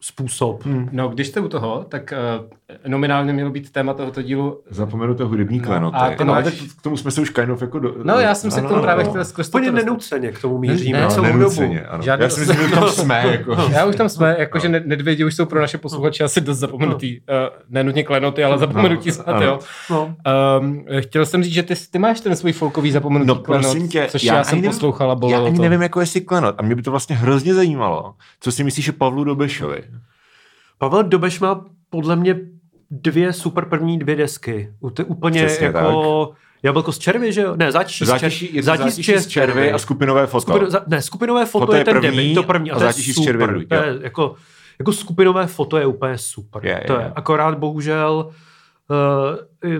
způsob. Hmm. No, když jste u toho, tak uh, nominálně mělo být téma tohoto dílu... Zapomenuté hudební klenoty. No, a ty no, máš... k tomu jsme se už kind of jako... Do... No, já jsem se k tomu právě chtěl skrz Úplně nenuceně k tomu míříme no, celou dobu. Ano. Žádný... Já si myslím, že tam jsme. Jako. já už tam jsme, jakože no. nedvědí už jsou pro naše posluchače asi dost zapomenutý. No. Uh, nenutně klenoty, ale zapomenutí no, snad, jo. No. Um, chtěl jsem říct, že ty, ty máš ten svůj folkový zapomenutý no, klenot, tě, což já, já jsem poslouchala, Já ani nevím, jako jestli klenot. A mě by to vlastně hrozně zajímalo. Co si myslíš o Pavlu Dobešovi? Pavel Dobeš má podle mě dvě super první dvě desky. Úplně Přesně jako... Tak. Jablko z červy, že jo? Ne, zátiší, zátiší, z, čer... zátiší z červy a skupinové foto. Skupino, za, ne, skupinové foto, foto je, je ten první, debit, to první. A, a zátiší z červy. To je jako, jako skupinové foto je úplně super. Je, to je, je. Akorát bohužel uh,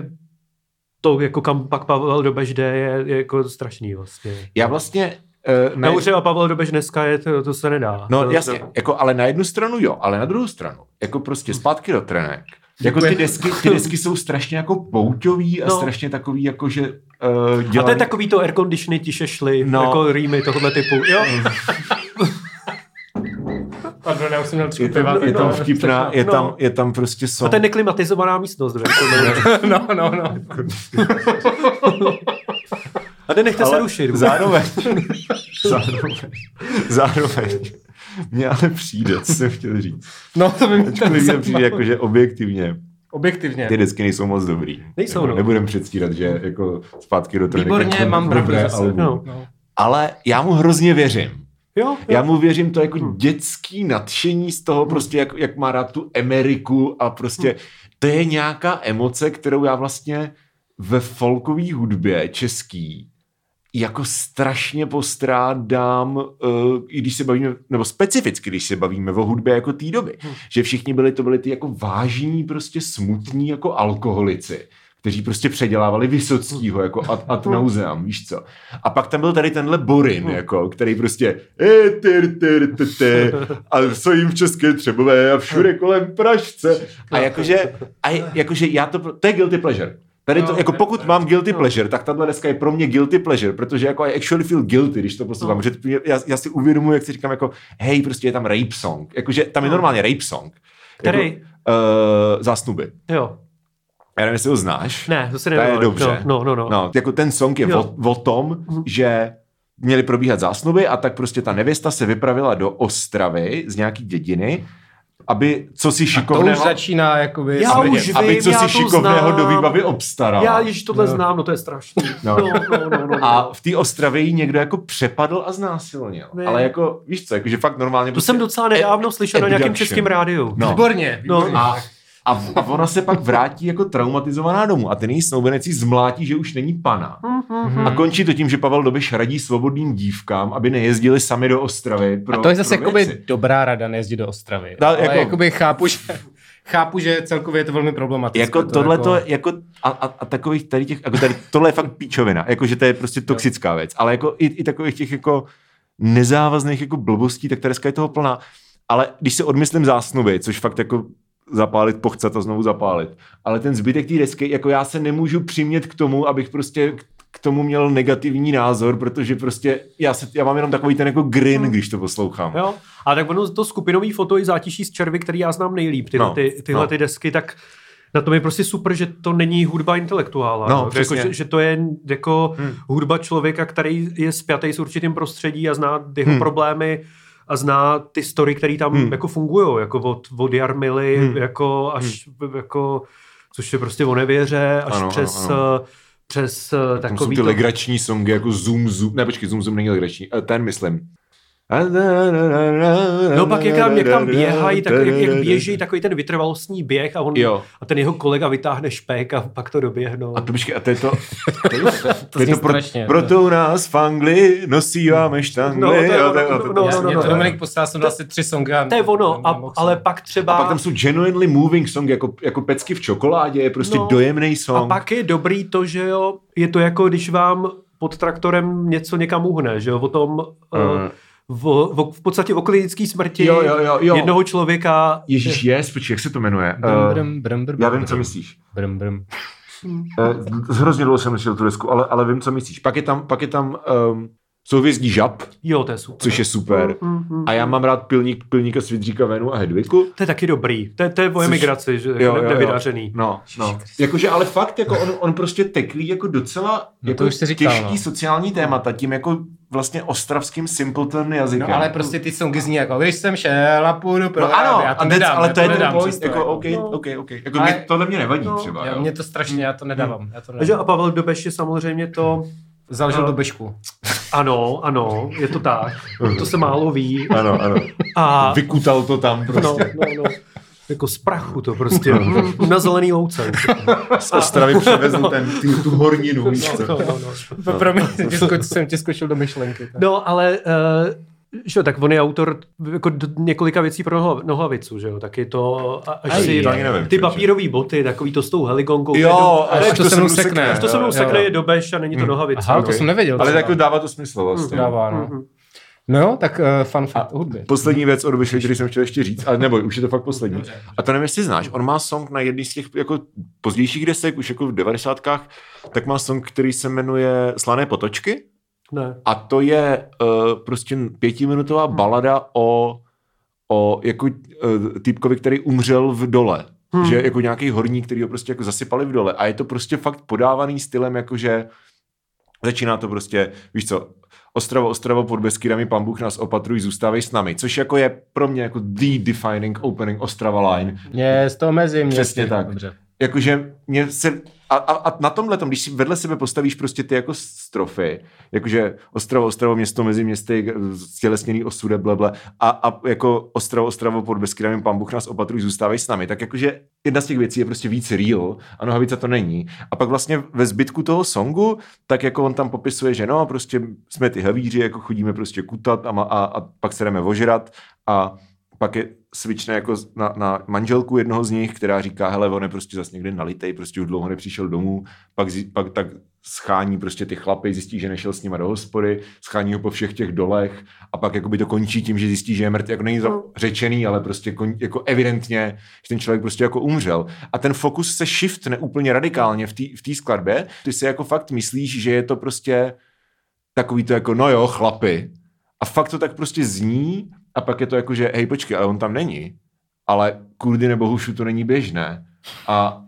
to, jako kam pak Pavel Dobeš jde, je, je jako strašný vlastně. Já vlastně Uh, ne... No třeba Pavel Dobež dneska je, to, to se nedá. No to, jasně, to... jako, ale na jednu stranu jo, ale na druhou stranu, jako prostě zpátky do trenek. Jako ty desky, ty desky jsou strašně jako pouťový a no. strašně takový jako, že uh, dělají... A to je takový to air conditiony tiše šly, no. jako rýmy tohohle typu, jo? Pardon, já už jsem měl je tam, je tam vtipná, je, tam, je tam prostě son. A to je neklimatizovaná místnost. no, no, no. A nenechte se rušit. Zároveň, zároveň, zároveň, mně ale přijde, co jsem chtěl říct. No, to by mě přijde, jako, že objektivně Objektivně. Ty desky nejsou moc dobrý. Nejsou, no. Nebudem předstírat, že jako zpátky do toho. Výborně, mám pravdu No. no. Ale já mu hrozně věřím. Jo, jo. Já mu věřím to jako hmm. dětský nadšení z toho, prostě jak, jak má rád tu Ameriku a prostě hmm. to je nějaká emoce, kterou já vlastně ve folkové hudbě český jako strašně postrádám, uh, i když se bavíme, nebo specificky, když se bavíme o hudbě jako té doby, hmm. že všichni byli, to byli ty jako vážní, prostě smutní jako alkoholici, kteří prostě předělávali Vysockýho jako ad, ad nauseam, víš co. A pak tam byl tady tenhle Borin, hmm. jako, který prostě e, tyr, tyr, tyr, tyr, a co jim v České Třebové a všude kolem Pražce. A jakože, a jakože já to, to je guilty pleasure. Tady to, no, jako pokud mám guilty pleasure, tak tahle deska je pro mě guilty pleasure, protože jako I actually feel guilty, když to poslouchám. No. Že já, já, si uvědomuji, jak si říkám, jako hej, prostě je tam rape song. Jakože tam je no. normálně rape song. Který? Jako, uh, zásnuby. Jo. Já nevím, jestli ho znáš. Ne, to se nevím. To je dobře. No, no, no. no jako ten song je o, o tom, mm. že měli probíhat zásnuby a tak prostě ta nevěsta se vypravila do Ostravy z nějaký dědiny aby co si šikovného... A to už začíná jakoby... Já aby, už vím, aby co já si šikovného znám. do výbavy obstaral. Já již tohle no. znám, no to je strašný. No. No, no, no, no, a v té Ostravě jí někdo jako přepadl a znásilnil. Ne. Ale jako, víš co, jakože fakt normálně... To prostě jsem docela nedávno slyšel na nějakém českém rádiu. No. Výborně, výborně. No. A a, a ona se pak vrátí jako traumatizovaná domů a ten její snoubenec ji zmlátí, že už není pana. Mm-hmm. A končí to tím, že Pavel Dobiš radí svobodným dívkám, aby nejezdili sami do Ostravy. Pro, a to je zase jakoby dobrá rada nejezdit do Ostravy. Da, Ale jako, jakoby chápu, že chápu, že celkově je to velmi problematické. Jako to tohle jako... jako a, a, a, takových tady těch, jako tady, tohle je fakt píčovina, jako že to je prostě toxická věc, ale jako i, i takových těch jako nezávazných jako blbostí, tak ta je toho plná. Ale když se odmyslím zásnuby, což fakt jako zapálit, pochcat a znovu zapálit. Ale ten zbytek té desky, jako já se nemůžu přimět k tomu, abych prostě k tomu měl negativní názor, protože prostě já, se, já mám jenom takový ten jako grin, hmm. když to poslouchám. Jo, a tak ono to skupinový foto i zátiší z červy, který já znám nejlíp, tyhle, no, ty, tyhle no. ty desky, tak na tom je prostě super, že to není hudba intelektuála. No, jako, že, že to je jako hmm. hudba člověka, který je spjatý s určitým prostředí a zná jeho hmm. problémy a zná ty story, které tam hmm. jako fungují, jako od, od Jarmily, hmm. jako až hmm. jako, což je prostě o nevěře, až ano, přes ano, ano. přes eh, takový... Tam jsou ty to... legrační songy, jako Zoom Zoom, ne počkej, Zoom Zoom není legrační, eh, ten myslím. No pak jak tam, jak tam běhají, tak, jak, jak běží takový ten vytrvalostní běh a, on, jo. a ten jeho kolega vytáhne špek a pak to doběhnou. A to, počkej, a to je to, to, je, to, je to pro, proto u nás v Anglii nosíváme štangly. No, to je ono, no, no, no, no, no, Dominik poslal jsem asi tři songy. To je ono, a, ale pak třeba... A pak tam jsou genuinely moving song, jako, jako pecky v čokoládě, je prostě no, dojemný song. A pak je dobrý to, že jo, je to jako když vám pod traktorem něco někam uhne, že jo, o tom... Uh, v, v, v podstatě o klinické smrti jo, jo, jo, jo. jednoho člověka. Ježíš, je, počkej, jak se to jmenuje? Brum, brum, brum, já vím, co myslíš. Brum, brum. Uh, hrozně dlouho jsem myslel tu desku, ale, ale vím, co myslíš. Pak je tam, pak je tam um, Souhvězdí žab, Jo, to je super. což je super. Mm, A já mám rád pilník, pilníka Svidříka Venu a Hedviku. To je taky dobrý. To je, to je o emigraci, že Jo, jo, jo. nevydařený. No, no. Jakože, ale fakt, jako on, on prostě teklí jako docela No jako to už jsi říkal, těžký no. sociální témata, tím jako vlastně ostravským simpleton jazykem. No ale prostě ty songy zní jako, když jsem šel a půjdu pro No ano, já to a nedám, ale to je ten point, přesto, jako, OK, No. OK, OK. Jako Ale- mě, tohle mě nevadí No, třeba, Já, jo. mě to strašně, já to nedávám, já to Takže nedám. a Pavel Dobeš je samozřejmě to, Založil No. do bešku. ano, ano, je to tak. To se málo ví. Ano, ano. A Vykutal to tam no, prostě. no, no. Jako z prachu to prostě. Na zelený louce. Z Ostravy převezl ten, ty, tu horninu. No, no, no. Pro mě tě skoč, jsem tě skočil do myšlenky. tak. No, ale uh, že jo, tak on je autor jako několika věcí pro noha, nohavicu, že jo, taky to, a- až Aj, si to ani nevím, ty papírové boty, takový to s tou heligonkou. to je Jo, do- až to to se mnou sekne. až to se mnou sekne je dobeš a není to nohavice. Aha, to Okay. jsem nevěděl. Ale jako dává to smysl vlastně. Dává, no. No jo, tak uh, fun fact o hudbě. Poslední věc od Dobyšly, který jsem chtěl ještě říct, ale neboj, už je to fakt poslední. A to nevím, jestli znáš, on má song na jedný z těch jako pozdějších desek, už jako v devadesátkách, tak má song, který se jmenuje Slané potočky Ne. a to je uh, prostě pětiminutová balada o, o jako uh, týpkovi, který umřel v dole. Hmm. Že jako nějaký horník, který ho prostě jako zasypali v dole. A je to prostě fakt podávaný stylem, jakože začíná to prostě, víš co, Ostravo, Ostravo pod Beskydami, pan Bůh nás opatruj, zůstávej s nami, což jako je pro mě jako the defining opening Ostrava line. Město mezi městy. Přesně tak. Dobře. Jakože mě se, a, a, a na tomhle, když si vedle sebe postavíš prostě ty jako strofy, jakože Ostravo, Ostravo, město mezi městy, stělesněný osude, bleble, a, a jako Ostravo, Ostravo pod Beskydami, pan Bůh nás opatruj, zůstávej s námi, tak jakože jedna z těch věcí je prostě víc real a nohavice to není. A pak vlastně ve zbytku toho songu, tak jako on tam popisuje, že no, prostě jsme ty havíři, jako chodíme prostě kutat a, a, a pak se jdeme ožrat a pak je svične jako na, na, manželku jednoho z nich, která říká, hele, on je prostě zase někde nalitej, prostě už dlouho nepřišel domů, pak, zi, pak tak schání prostě ty chlapy, zjistí, že nešel s nima do hospody, schání ho po všech těch dolech a pak jakoby to končí tím, že zjistí, že je mrtvý, jako není to řečený, ale prostě kon, jako evidentně, že ten člověk prostě jako umřel. A ten fokus se shiftne úplně radikálně v té v skladbě. Ty si jako fakt myslíš, že je to prostě takový to jako, no jo, chlapy. A fakt to tak prostě zní a pak je to jako, že hej, počkej, ale on tam není. Ale kurdy nebo hušu to není běžné. A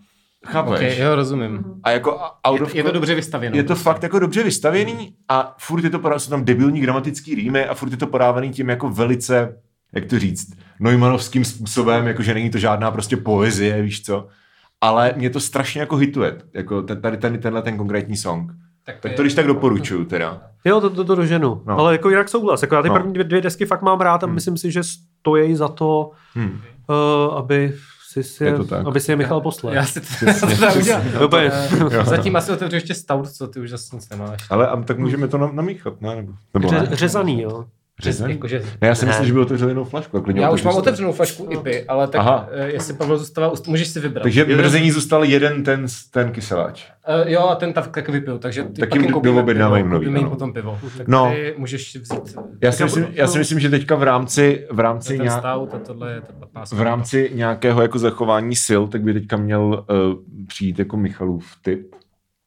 chápeš? Okay, jo, rozumím. A jako out Je of to, je to dobře vystavěno. je to fakt jako dobře vystavěný a furt je to podá, jsou tam debilní gramatický rýmy a furt je to podávaný tím jako velice, jak to říct, Neumannovským způsobem, jakože není to žádná prostě poezie, víš co. Ale mě to strašně jako hituje, jako ten, tady ten, tenhle ten konkrétní song. Tak to když tak doporučuju teda. Jo, to, to, to doženu. No. No. Ale jako jinak souhlas. Jako já ty No. no. první dvě, dvě desky fakt mám rád a Hmm. myslím si, že stojí za to, Hmm. uh, aby si, si, Je to tak. aby si je Michal poslal. Já si to, já to tak udělám. Eh, Zatím asi otevřu ještě stout, co ty už zase nic nemáš. Ale tak můžeme to nam- namíchat, ne? Nebo, nebo ne? Ře, řezaný, jo. Řezaný? Jakože, Ne, já si myslím, že by otevřel jinou flašku. klidně já už mám otevřenou flašku IPy, ale tak Aha. eh, jestli Pavel zůstává, můžeš si vybrat. Takže mrzení zůstal jeden ten, ten kyseláč. Uh, jo, a ten tak, tak vypil, takže ty Tak pak jim jim koupíme doobjednávají pivo, nový, koupíme jim potom pivo. Tak No. tady můžeš vzít Já si, myslím, já si myslím, že teďka v rámci, v rámci, ten nějak, stout tohle je ta 15. v rámci nějakého jako zachování sil, tak by teďka měl uh, přijít jako Michalův tip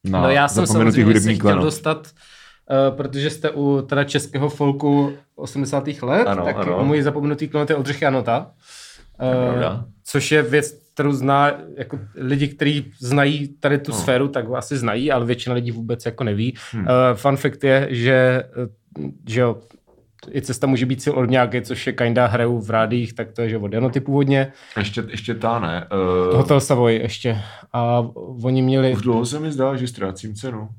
na No já jsem samozřejmě se hudební chtěl dostat, uh, protože jste u teda českého folku 80. let, Ano, tak ano. můj zapomenutý klenot je Oldřich Janota. Uh, pravda. což je věc, kterou zná jako lidi, kteří znají tady tu No. sféru, tak ho asi znají, ale většina lidí vůbec jako neví. Hmm. Uh, fun fact je, že, eh, že jo, i cesta může být sil od nějaké, což je kinda hrajou v rádích, tak to je, že od Janoty původně. Ještě, ještě ta ne. Uh, Hotel Savoy ještě. A oni měli... už dlouho se mi zdá, že ztrácím cenu.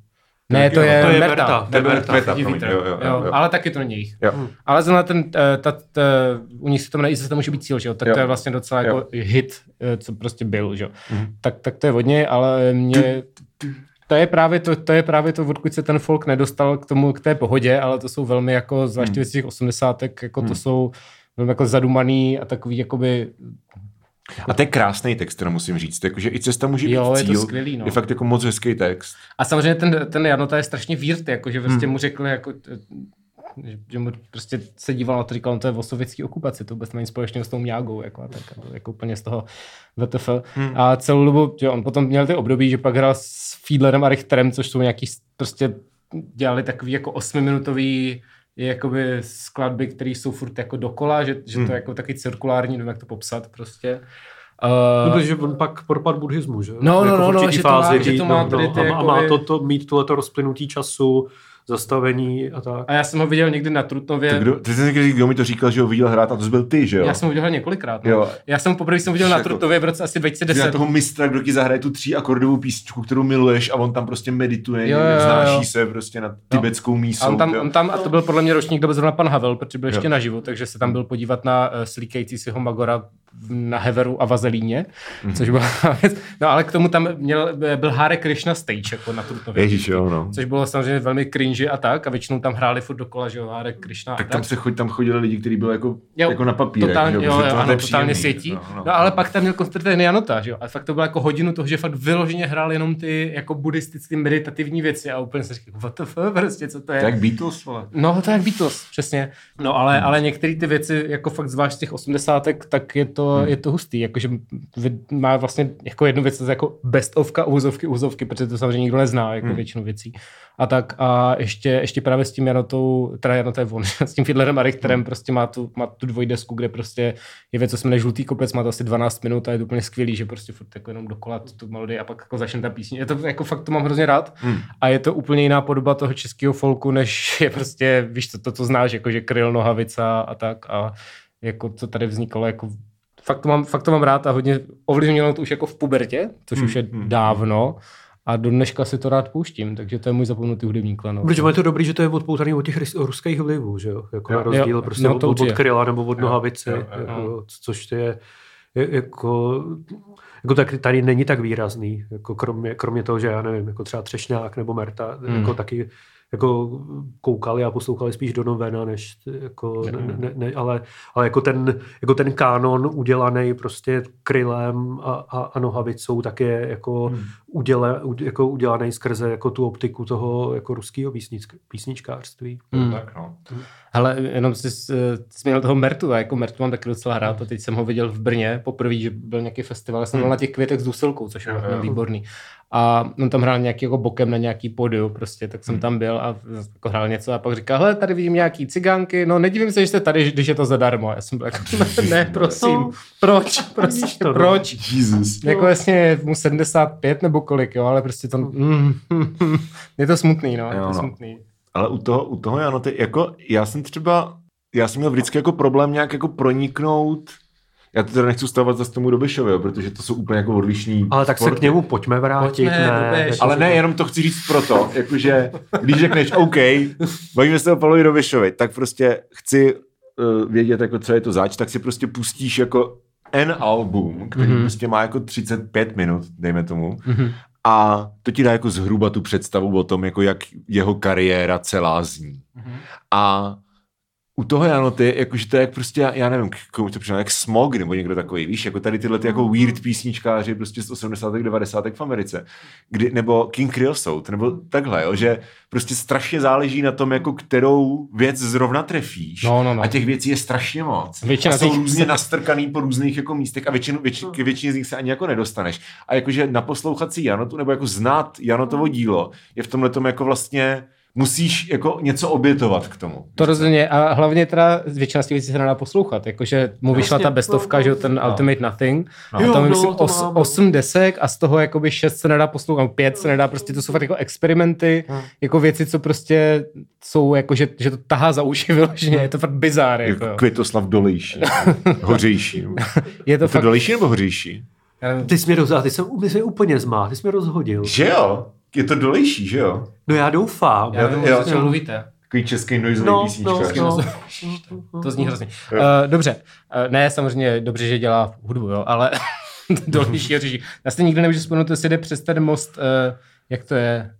Ne, to je, To je Merta. Merta. To je Merta. Merta, Divný promiň, track. jo, jo, jo, jo. Ale taky to není jich. Jo. Ale zrovna ten, eh, ta, ta, u nich se to jmenuje i to může být cíl, že jo? Tak Jo. to je vlastně docela Jo. jako hit, eh, co prostě byl, že jo? Mhm. Tak, tak to je hodně, ale mě... To je, právě to, to je právě to, odkud se ten folk nedostal k tomu, k té pohodě, ale to jsou velmi jako, zvláště Hmm. těch osmdesátek, jako Hmm. to jsou velmi jako zadumaný a takový jakoby, A to je krásný text, teda musím říct. Jakože i cesta může být jo, je to cíl. skvělý, no. Je fakt jako moc hezký text. A samozřejmě ten, ten Janota je strašně výrt, jako, že prostě Hmm. mu řekl, jako, že, mu prostě se díval na to, říkal, no to je o sovětské okupaci, to vůbec není společného s tou mňágou, jako, a tak, jako úplně z toho VTF. Hmm. A celou dobu, že on potom měl ty období, že pak hrál s Fiedlerem a Richterem, což jsou nějaký prostě dělali takový jako osmiminutový jakoby skladby, které jsou furt jako dokola, že, že Hmm. to je jako taky cirkulární, nevím jak to popsat prostě. No, Uh, protože on pak propad buddhismu, že? No, no, Jako no, no, že to má- fázi že to má no, tady no, ty a, má- to, to, mít tohleto rozplynutí času, zastavení a tak. a já jsem ho viděl někdy na Trutnově. To kdo, ty jsi někdy, kdo mi to říkal, že ho viděl hrát a to jsi byl ty, že jo? Já jsem ho viděl několikrát. No. Jo. Já jsem poprvé jsem ho viděl na Jako- Trutnově v roce asi Jsi 2010. na toho mistra, kdo ti zahraje tu tří akordovou písničku, kterou miluješ a on tam prostě medituje, Jo, jo, jo, jo, vznáší se prostě na tibetskou mísu. A on tam, jo. on tam, a to byl podle mě ročník, kdo byl zrovna pan Havel, protože byl ještě Jo. naživu, takže se tam byl podívat na uh, slíkající si ho Magora na Heveru a Vazelíně, Mhm. což byla věc. No ale k tomu tam měl, byl Hare Krishna stage jako na Trutnově. Ježíš, jo, no. Což bylo samozřejmě velmi cringy a tak, a většinou tam hráli furt dokola, že jo, Hare Krishna a Tak tak. tam se chodí, tam chodili lidi, kteří byli jako, Jo, jako na papírek, Totálně, že jo, jo, to ano, totálně světí. No, No, no. ale pak tam měl koncerty Janota, že jo? A fakt to bylo jako hodinu toho, že fakt vyloženě hrál jenom ty jako buddhistické meditativní věci a úplně se říkal, what the fuck, prostě, co to je? Jak Beatles, vole. No, to je Beatles, přesně. No, ale, ale některé ty věci, jako fakt zvlášť z těch osmdesátek, tak je to, je to hustý. Jakože má vlastně jako jednu věc, to je jako best ofka, úzovky, úzovky, protože to samozřejmě nikdo nezná, jako většinu věcí. A tak a ještě, ještě právě s tím Janotou, teda Janota je on, s tím Fiedlerem a Richterem prostě má tu, má tu dvojdesku, kde prostě je věc, co jmenuje Žlutý kopec, má to asi 12 minut a je to úplně skvělý, že prostě furt jako jenom dokola tu, tu melodii a pak jako začne ta písně. Je to jako fakt to mám hrozně rád Hmm. a je to úplně jiná podoba toho českého folku, než je prostě, víš co, to, co znáš, jako že Kryl, Nohavica a tak a jako co tady vznikalo, jako fakt to mám, fakt to mám rád a hodně ovlivnilo to už jako v pubertě, což už je hmm. A do dneška si to rád pouštím, takže to je můj zapomenutý hudební klan. no. Protože je to dobrý, že to je odpoutaný od těch ruských vlivů, že jo? Jako Jo. na rozdíl Jo, prostě no od, to od, od Kryla nebo od Nohavice, jo, jo, jako, což to je, je jako, jako tak tady není tak výrazný, jako kromě, kromě toho, že já nevím, jako třeba Třešňák nebo Merta, Hmm. jako taky jako koukali a poslouchali spíš do novena, než jako, ne, ne, ne, ale, ale jako ten, jako ten kánon udělaný prostě krylem a, a, a nohavicou tak je jako, hmm. uděle, u- jako udělaný skrze jako tu optiku toho jako ruského písničk, písničkářství. Hmm. Tak, no. Hele, jenom jsi eh, zmínil toho Mertu, a jako Mertu mám taky docela rád a teď jsem ho viděl v Brně poprvé, že byl nějaký festival, já jsem byl na těch květech s Duselkou, což jo. výborný. A on tam hrál nějaký jako bokem na nějaký pódiu prostě, tak jsem Hmm. tam byl a jako hrál něco a pak říkal, hele, tady vidím nějaký cigánky, no nedivím se, že jste tady, když je to zadarmo. Já jsem byl jako, ne, prosím, No. proč, prostě, to, no. proč? Jesus. Jako jasně je mu 75 nebo kolik, jo, ale prostě to, mm, je to smutný, no, je Jo, to no. smutný. Ale u toho, u toho Jano, ty, jako já jsem třeba, já jsem měl vždycky jako problém nějak jako proniknout, já to teda nechci stavovat zase tomu Dobišovi, jo, protože to jsou úplně jako odlišní Ale tak se sporty. k němu pojďme vrátit. Pojďme, ne, Dobeš. jako- Ale ne, jenom to chci říct proto, jakože když řekneš OK, bavíme se o Pavlovi Dobišovi, tak prostě chci uh, vědět, jako co je to zač, tak si prostě pustíš jako N album, který Mhm. mm-hmm. prostě má jako 35 minut, dejme tomu, Mhm. a to ti dá jako zhruba tu představu o tom, jako jak jeho kariéra celá zní. A u toho Janoty, jakože to je jak prostě, já, já nevím, komu to přijde, jak Smog nebo někdo takový, víš, jako tady tyhle ty jako weird písničkáři prostě z 80. 90. v Americe, kdy, nebo King Creosote, nebo takhle, jo, že prostě strašně záleží na tom, jako kterou věc zrovna trefíš. No, no, no. A těch věcí je strašně moc. Většina a jsou těch- různě nastrkaný po různých jako místech a většinu, větši, k většině z nich se ani jako nedostaneš. A jakože naposlouchat si Janotu, nebo jako znát Janotovo dílo, je v tomhle tom jako vlastně musíš jako něco obětovat k tomu. To rozhodně a hlavně teda většina z těch věcí se nedá poslouchat, jakože mu vyšla Jasně. ta bestovka, že jo, ten No. Ultimate Nothing a Jo, tam no, myslím to os, mám. osm desek a z toho jakoby šest se nedá poslouchat, pět se nedá, prostě to jsou fakt jako experimenty, jako věci, co prostě jsou jako, že, že to tahá za uši vyloženě, je to fakt bizár, jako, Jako. Květoslav Dolejší. Hořejší. je to Je to fakt, Dolejší nebo Hořejší? Ty jsi mě, roz... ty jsem, ty jsi mě úplně zmá, ty jsi mě rozhodil. Že jo? Je to Dolejší, že jo? No já doufám. já nevím, jo. o čem mluvíte. Takový český noizový No, písničkář. no, no. To zní hrozně. Uh, dobře, uh, ne, samozřejmě dobře, že dělá hudbu, jo, ale dolnější řeší. Já si nikdy nemůžu vzpomenout, jestli jde přes ten most, uh, jak to je,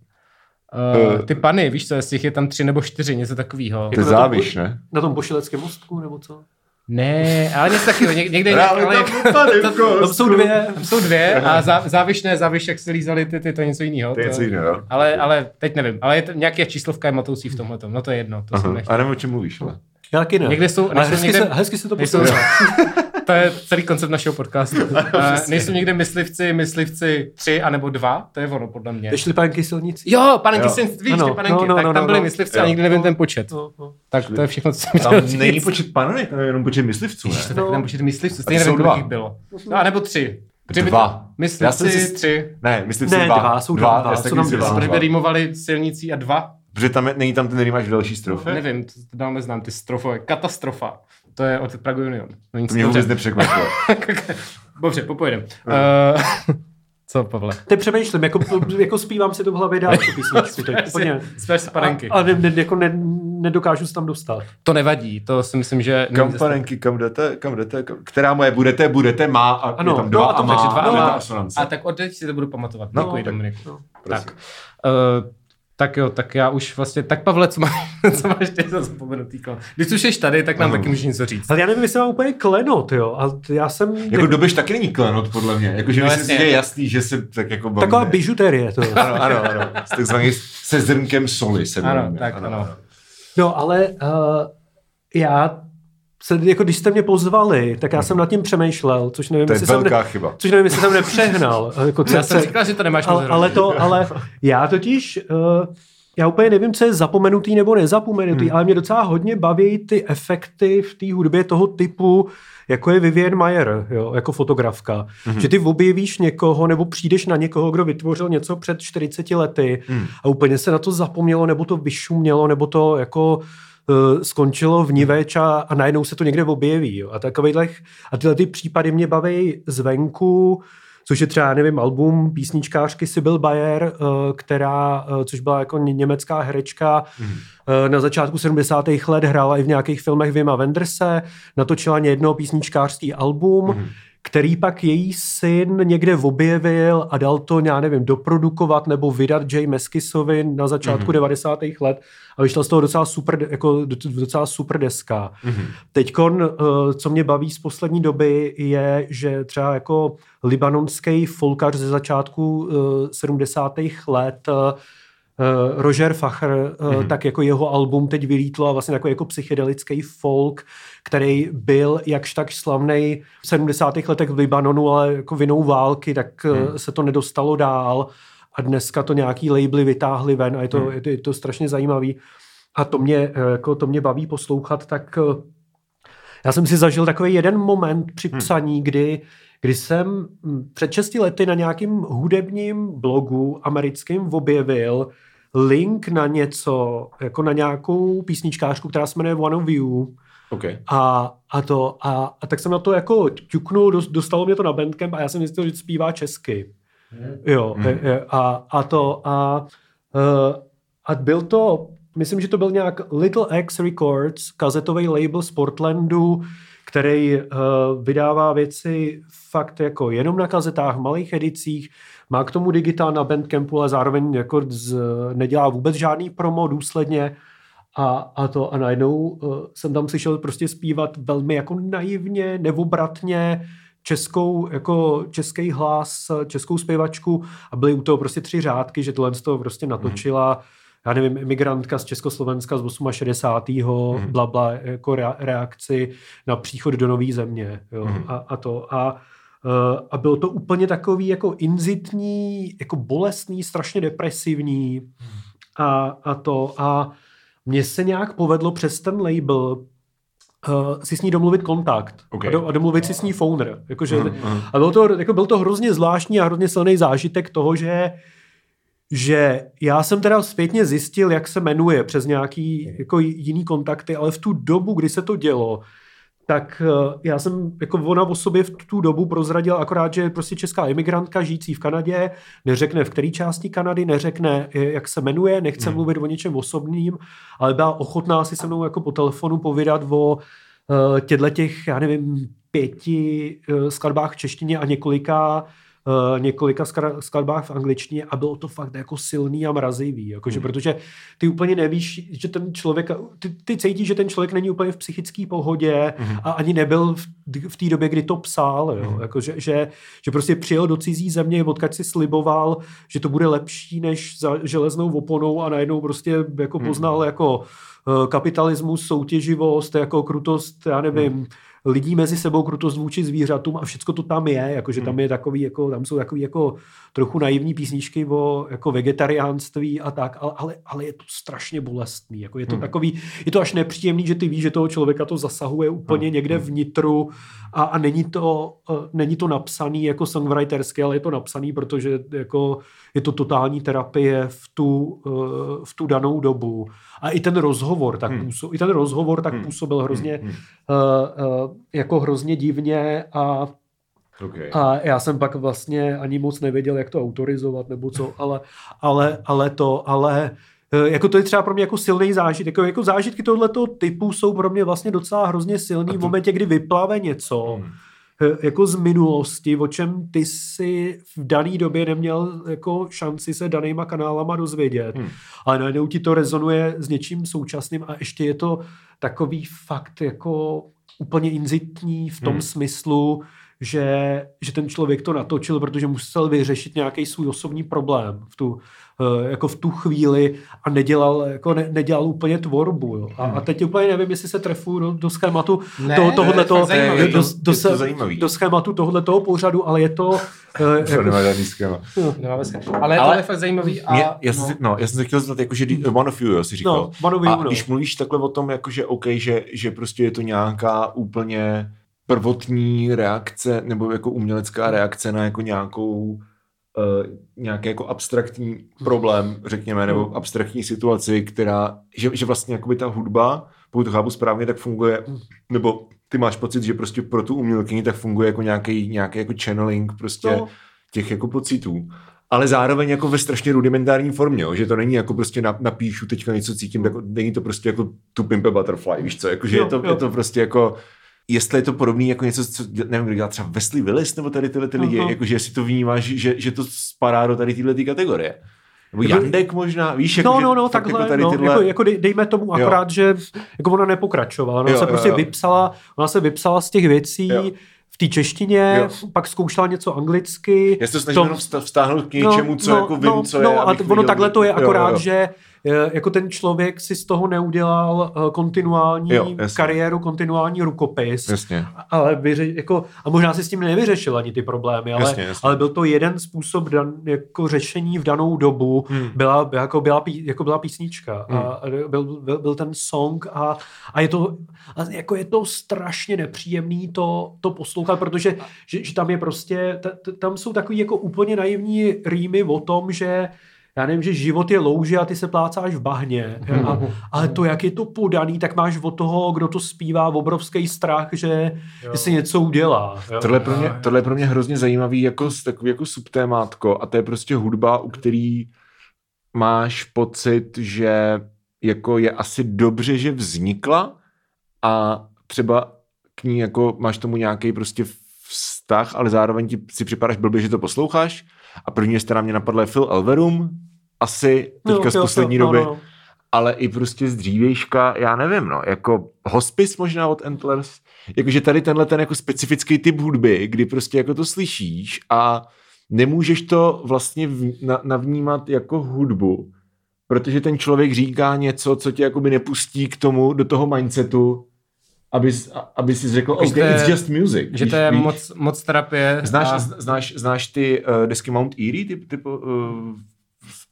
uh, Eh. ty pany, víš co, jestli jich je tam tři nebo čtyři, něco takového. To je Jako na tom- záviš, ne? Na tom pošileckém mostku, nebo co? Ne, ale něco takového, něk, někde, Právě ale, tam tady, to, Tam jsou dvě. tam jsou dvě a zá, záviš ne, záviš, jak se lízali ty, ty, to je něco jiného. To je něco jiného. Ale, ale teď nevím, ale je to, nějaké číslovka je matoucí v tomhle no to je jedno, to jsem Aha. nechtěl. A nevím, o čem mluvíš, ale. Já taky ne. Někde jsou- Ale hezky, někde- se, hezky se to poslouchá. to je celý koncept našeho podcastu. Uh, nejsou někde myslivci, myslivci tři anebo dva? To je ono, podle mě. Ještě panenky silnic. Jo, panenky silnic, víš, ty panenky, no, no, tak no, tam byly no, myslivci no, a nikdy nevím no, ten počet. No, no. Tak to je všechno, co jsem Tam není počet panenek, tam je jenom počet myslivců, ne? Tak tam počet myslivců, stejně nevím, kolik bylo. No, a nebo tři. Tři dva. Myslivci si... tři. Ne, myslivci ne, dva. dva. jsou dva. dva. Jsou tam dva. Proč by rýmovali silnicí a dva? Protože tam je, není tam ten rýmač v další strofě? Nevím, to, dál neznám, ty strofové. Katastrofa. To je od Prague Union. No to mě vůbec nepřekvapilo. Dobře, popojedem. Uh, co, Pavle? Teď přemýšlím, jako, jako zpívám si to v hlavě dál, tu písničku. Spíš si panenky. A, a ne, ne, jako ne, nedokážu se tam dostat. To nevadí, to si myslím, že... Kam panenky, kam jdete, kam jdete, kam, která moje budete, budete, má a ano, je tam dva no, a, to a má. Dva a, má. a, a tak odteď si to budu pamatovat. No, Děkuji, Dominik. No, tak. Uh, tak jo, tak já už vlastně, tak Pavle, co, má, co máš ty za zapomenutý klenot? Když už jsi tady, tak nám taky můžeš něco říct. Ale já nevím, jestli mám úplně klenot, jo, a já jsem... Jako ne... dobeš taky není klenot, podle mě, jako že no, si je jasný, že se tak jako bavíme. Taková bižuterie to. ano, ano, ano, s takzvaný se zrnkem soli se Ano, tak ano. ano. No, ale uh, já se, jako když jste mě pozvali, tak já jsem nad tím přemýšlel, což nevím, to je jsem ne, chyba. Což nevím, jestli jsem nepřehnal. Jako já jsem říkal, že to nemáš ale, ale, to, ale já totiž, uh, já úplně nevím, co je zapomenutý nebo nezapomenutý, hmm. ale mě docela hodně baví ty efekty v té hudbě toho typu, jako je Vivian Mayer, jo, jako fotografka. Hmm. Že ty objevíš někoho nebo přijdeš na někoho, kdo vytvořil něco před 40 lety hmm. a úplně se na to zapomnělo, nebo to vyšumělo, nebo to jako uh, skončilo v niveč a, a najednou se to někde objeví. Jo. A takovýhle, a tyhle ty případy mě baví zvenku, což je třeba, nevím, album písničkářky Sibyl Bayer, uh, která, uh, což byla jako německá herečka, mm. na začátku 70. let hrála i v nějakých filmech Vima Wenderse, natočila jedno písničkářský album, mm který pak její syn někde objevil a dal to, já nevím, doprodukovat nebo vydat Jay Meskisovi na začátku mm-hmm. 90. let a vyšla z toho docela super, jako docela super deska. Mm-hmm. Teďkon, eh, co mě baví z poslední doby, je, že třeba jako libanonský folkař ze začátku 70. Eh, let eh, Roger Facher, mm-hmm. tak jako jeho album teď vylítlo a vlastně takový jako psychedelický folk, který byl jakž tak slavný v 70. letech v Libanonu, ale jako vinou války, tak mm. se to nedostalo dál a dneska to nějaký labely vytáhli ven a je to, hmm. je to, je to strašně zajímavý. A to mě, eh, jako to mě baví poslouchat, tak eh, já jsem si zažil takový jeden moment při hmm. psaní, kdy, kdy jsem hm, před 6 lety na nějakým hudebním blogu americkým objevil link na něco, jako na nějakou písničkářku, která se jmenuje One of You. Okay. A, a, to, a, a tak jsem na to jako ťuknul, dostalo mě to na Bandcamp a já jsem zjistil, že zpívá česky. Hmm. Jo, hmm. A, a to a, uh, a byl to, myslím, že to byl nějak Little X Records, kazetový label z Portlandu, který uh, vydává věci fakt jako jenom na kazetách, malých edicích, má k tomu digitál na Bandcampu, ale zároveň jako z, nedělá vůbec žádný promo důsledně a, a to a najednou uh, jsem tam slyšel prostě zpívat velmi jako naivně, nevobratně, českou, jako český hlas, českou zpěvačku a byly u toho prostě tři řádky, že tohle z toho prostě natočila mm. já nevím, imigrantka z Československa z 68. Mm. bla, bla, jako reakci na příchod do nové země. Jo? Mm. A, a to. A, a bylo to úplně takový jako inzitní, jako bolestný, strašně depresivní mm. a, a to. A mně se nějak povedlo přes ten label uh, si s ní domluvit kontakt okay. a, do, a domluvit si s ní phoner. Jakože, uh-huh. A bylo to, jako byl to hrozně zvláštní a hrozně silný zážitek toho, že že já jsem teda zpětně zjistil, jak se jmenuje přes nějaký jako jiný kontakty, ale v tu dobu, kdy se to dělo, tak eh, já jsem, jako ona o sobě v tu dobu prozradil akorát, že je prostě česká imigrantka žijící v Kanadě, neřekne v které části Kanady, neřekne, eh, jak se jmenuje, nechce hmm. mluvit o něčem osobním, ale byla ochotná si se mnou jako po telefonu povídat o uh, těchto těch, já nevím, pěti skladbách v češtině a několika uh, několika skladbách v angličtině a bylo to fakt jako silný a mrazivý, jakože, mm. protože ty úplně nevíš, že ten člověk, ty, ty cítíš, že ten člověk není úplně v psychické pohodě mm. a ani nebyl v, v té době, kdy to psal, jo, mm. jako, že, že, že prostě přijel do cizí země, odkud si sliboval, že to bude lepší než za železnou oponou a najednou prostě jako mm. poznal jako uh, kapitalismus, soutěživost, jako krutost, já nevím, mm lidí mezi sebou, krutost vůči zvířatům a všechno to tam je, jakože tam je takový, jako, tam jsou takový jako trochu naivní písničky o jako vegetariánství a tak, ale, ale, ale je to strašně bolestný, jako je to hmm. takový, je to až nepříjemný, že ty víš, že toho člověka to zasahuje úplně hmm. někde vnitru a, a není, to, uh, není to napsaný jako songwritersky, ale je to napsaný, protože jako je to totální terapie v tu, uh, v tu danou dobu. A i ten rozhovor tak, hmm. působil, i ten rozhovor tak hmm. působil hrozně hmm. uh, uh, jako hrozně divně a Okay. A já jsem pak vlastně ani moc nevěděl, jak to autorizovat nebo co, ale, ale, ale to, ale jako to je třeba pro mě jako silný zážitek. Jako, jako zážitky tohoto typu jsou pro mě vlastně docela hrozně silný to... v momentě, kdy vyplave něco, hmm jako z minulosti, o čem ty si v dané době neměl jako šanci se danýma kanálama dozvědět. Hmm. Ale najednou ti to rezonuje s něčím současným a ještě je to takový fakt jako úplně inzitní v tom hmm. smyslu, že, že ten člověk to natočil, protože musel vyřešit nějaký svůj osobní problém v tu, eh, jako v tu chvíli a nedělal, jako ne, nedělal úplně tvorbu. Jo. A, a teď úplně nevím, jestli se trefuju do, do schématu ne, toho, tohohle to, do, do, do, do schématu tohohle toho pořadu, ale je to... Uh, jako, nemá žádný schéma. No. Ale, ale to je fakt zajímavý. A, mě, já, jsem, no. no, já jsem se chtěl zeptat, jakože One of You, jo, si říkal. No, one of you, a no. když mluvíš takhle o tom, jakože OK, že, že prostě je to nějaká úplně prvotní reakce nebo jako umělecká reakce na jako nějakou uh, nějaký jako abstraktní problém, řekněme, nebo hmm. abstraktní situaci, která, že, že vlastně jakoby ta hudba, pokud to chápu správně, tak funguje, nebo ty máš pocit, že prostě pro tu umělkyni tak funguje jako nějaký, nějaký jako channeling prostě no. těch jako pocitů ale zároveň jako ve strašně rudimentární formě, jo? že to není jako prostě napíšu teďka něco cítím, tak není to prostě jako tu pimpe butterfly, víš co, jako, že jo, je, to, jo. je to prostě jako jestli je to podobný jako něco, co nevím, kdo dělá třeba Wesley Willis nebo tady tyhle ty lidi, jakože jestli to vnímáš, že, že to spadá do tady tyhle ty kategorie. Nebo Jandek možná, víš? Jako, no, no, no, takhle, jako tady no, tyhle... jako, jako dejme tomu akorát, jo. že jako ona nepokračovala, ona jo, se jo, prostě jo. vypsala, ona se vypsala z těch věcí, jo v té češtině, jo. pak zkoušela něco anglicky. Já se to snažím to... jenom vztáhnout k něčemu, co no, jako vím, no, co no, je. A ono takhle to je akorát, jo, jo. že jako ten člověk si z toho neudělal eh, kontinuální jo, kariéru, kontinuální rukopis. Jasně. Ale vyře, jako, a možná si s tím nevyřešil ani ty problémy, ale, jasně, jasně. ale byl to jeden způsob dan, jako řešení v danou dobu. Hmm. Byla, jako, byla, jako byla písnička hmm. a byl, byl, byl ten song a, a je to a jako je to strašně nepříjemný to, to poslouchat, protože že, že tam je prostě, t, t, tam jsou takový jako úplně naivní rýmy o tom, že já nevím, že život je louže a ty se plácáš v bahně. A, ale to, jak je to podaný, tak máš od toho, kdo to zpívá, obrovský strach, že, že se něco udělá. Tohle, je pro mě, tohle je pro mě hrozně zajímavý jako, takový jako subtémátko a to je prostě hudba, u který máš pocit, že jako je asi dobře, že vznikla a třeba k ní jako máš tomu nějaký prostě vztah, ale zároveň ti si připadáš blbě, že to posloucháš. A první, která mě napadla, je Phil Elverum, asi teďka no, z poslední jo, doby. No, no. Ale i prostě z dřívějška, já nevím, no, jako hospice možná od Antlers, jakože tady tenhle ten jako specifický typ hudby, kdy prostě jako to slyšíš a nemůžeš to vlastně v, na, navnímat jako hudbu, protože ten člověk říká něco, co tě jakoby nepustí k tomu, do toho mindsetu, aby, aby si řekl, OK, je, it's just music. Že víš, to je víš? moc, moc terapie. Znáš, a... znáš, znáš ty uh, desky Mount Erie, typ, typ uh,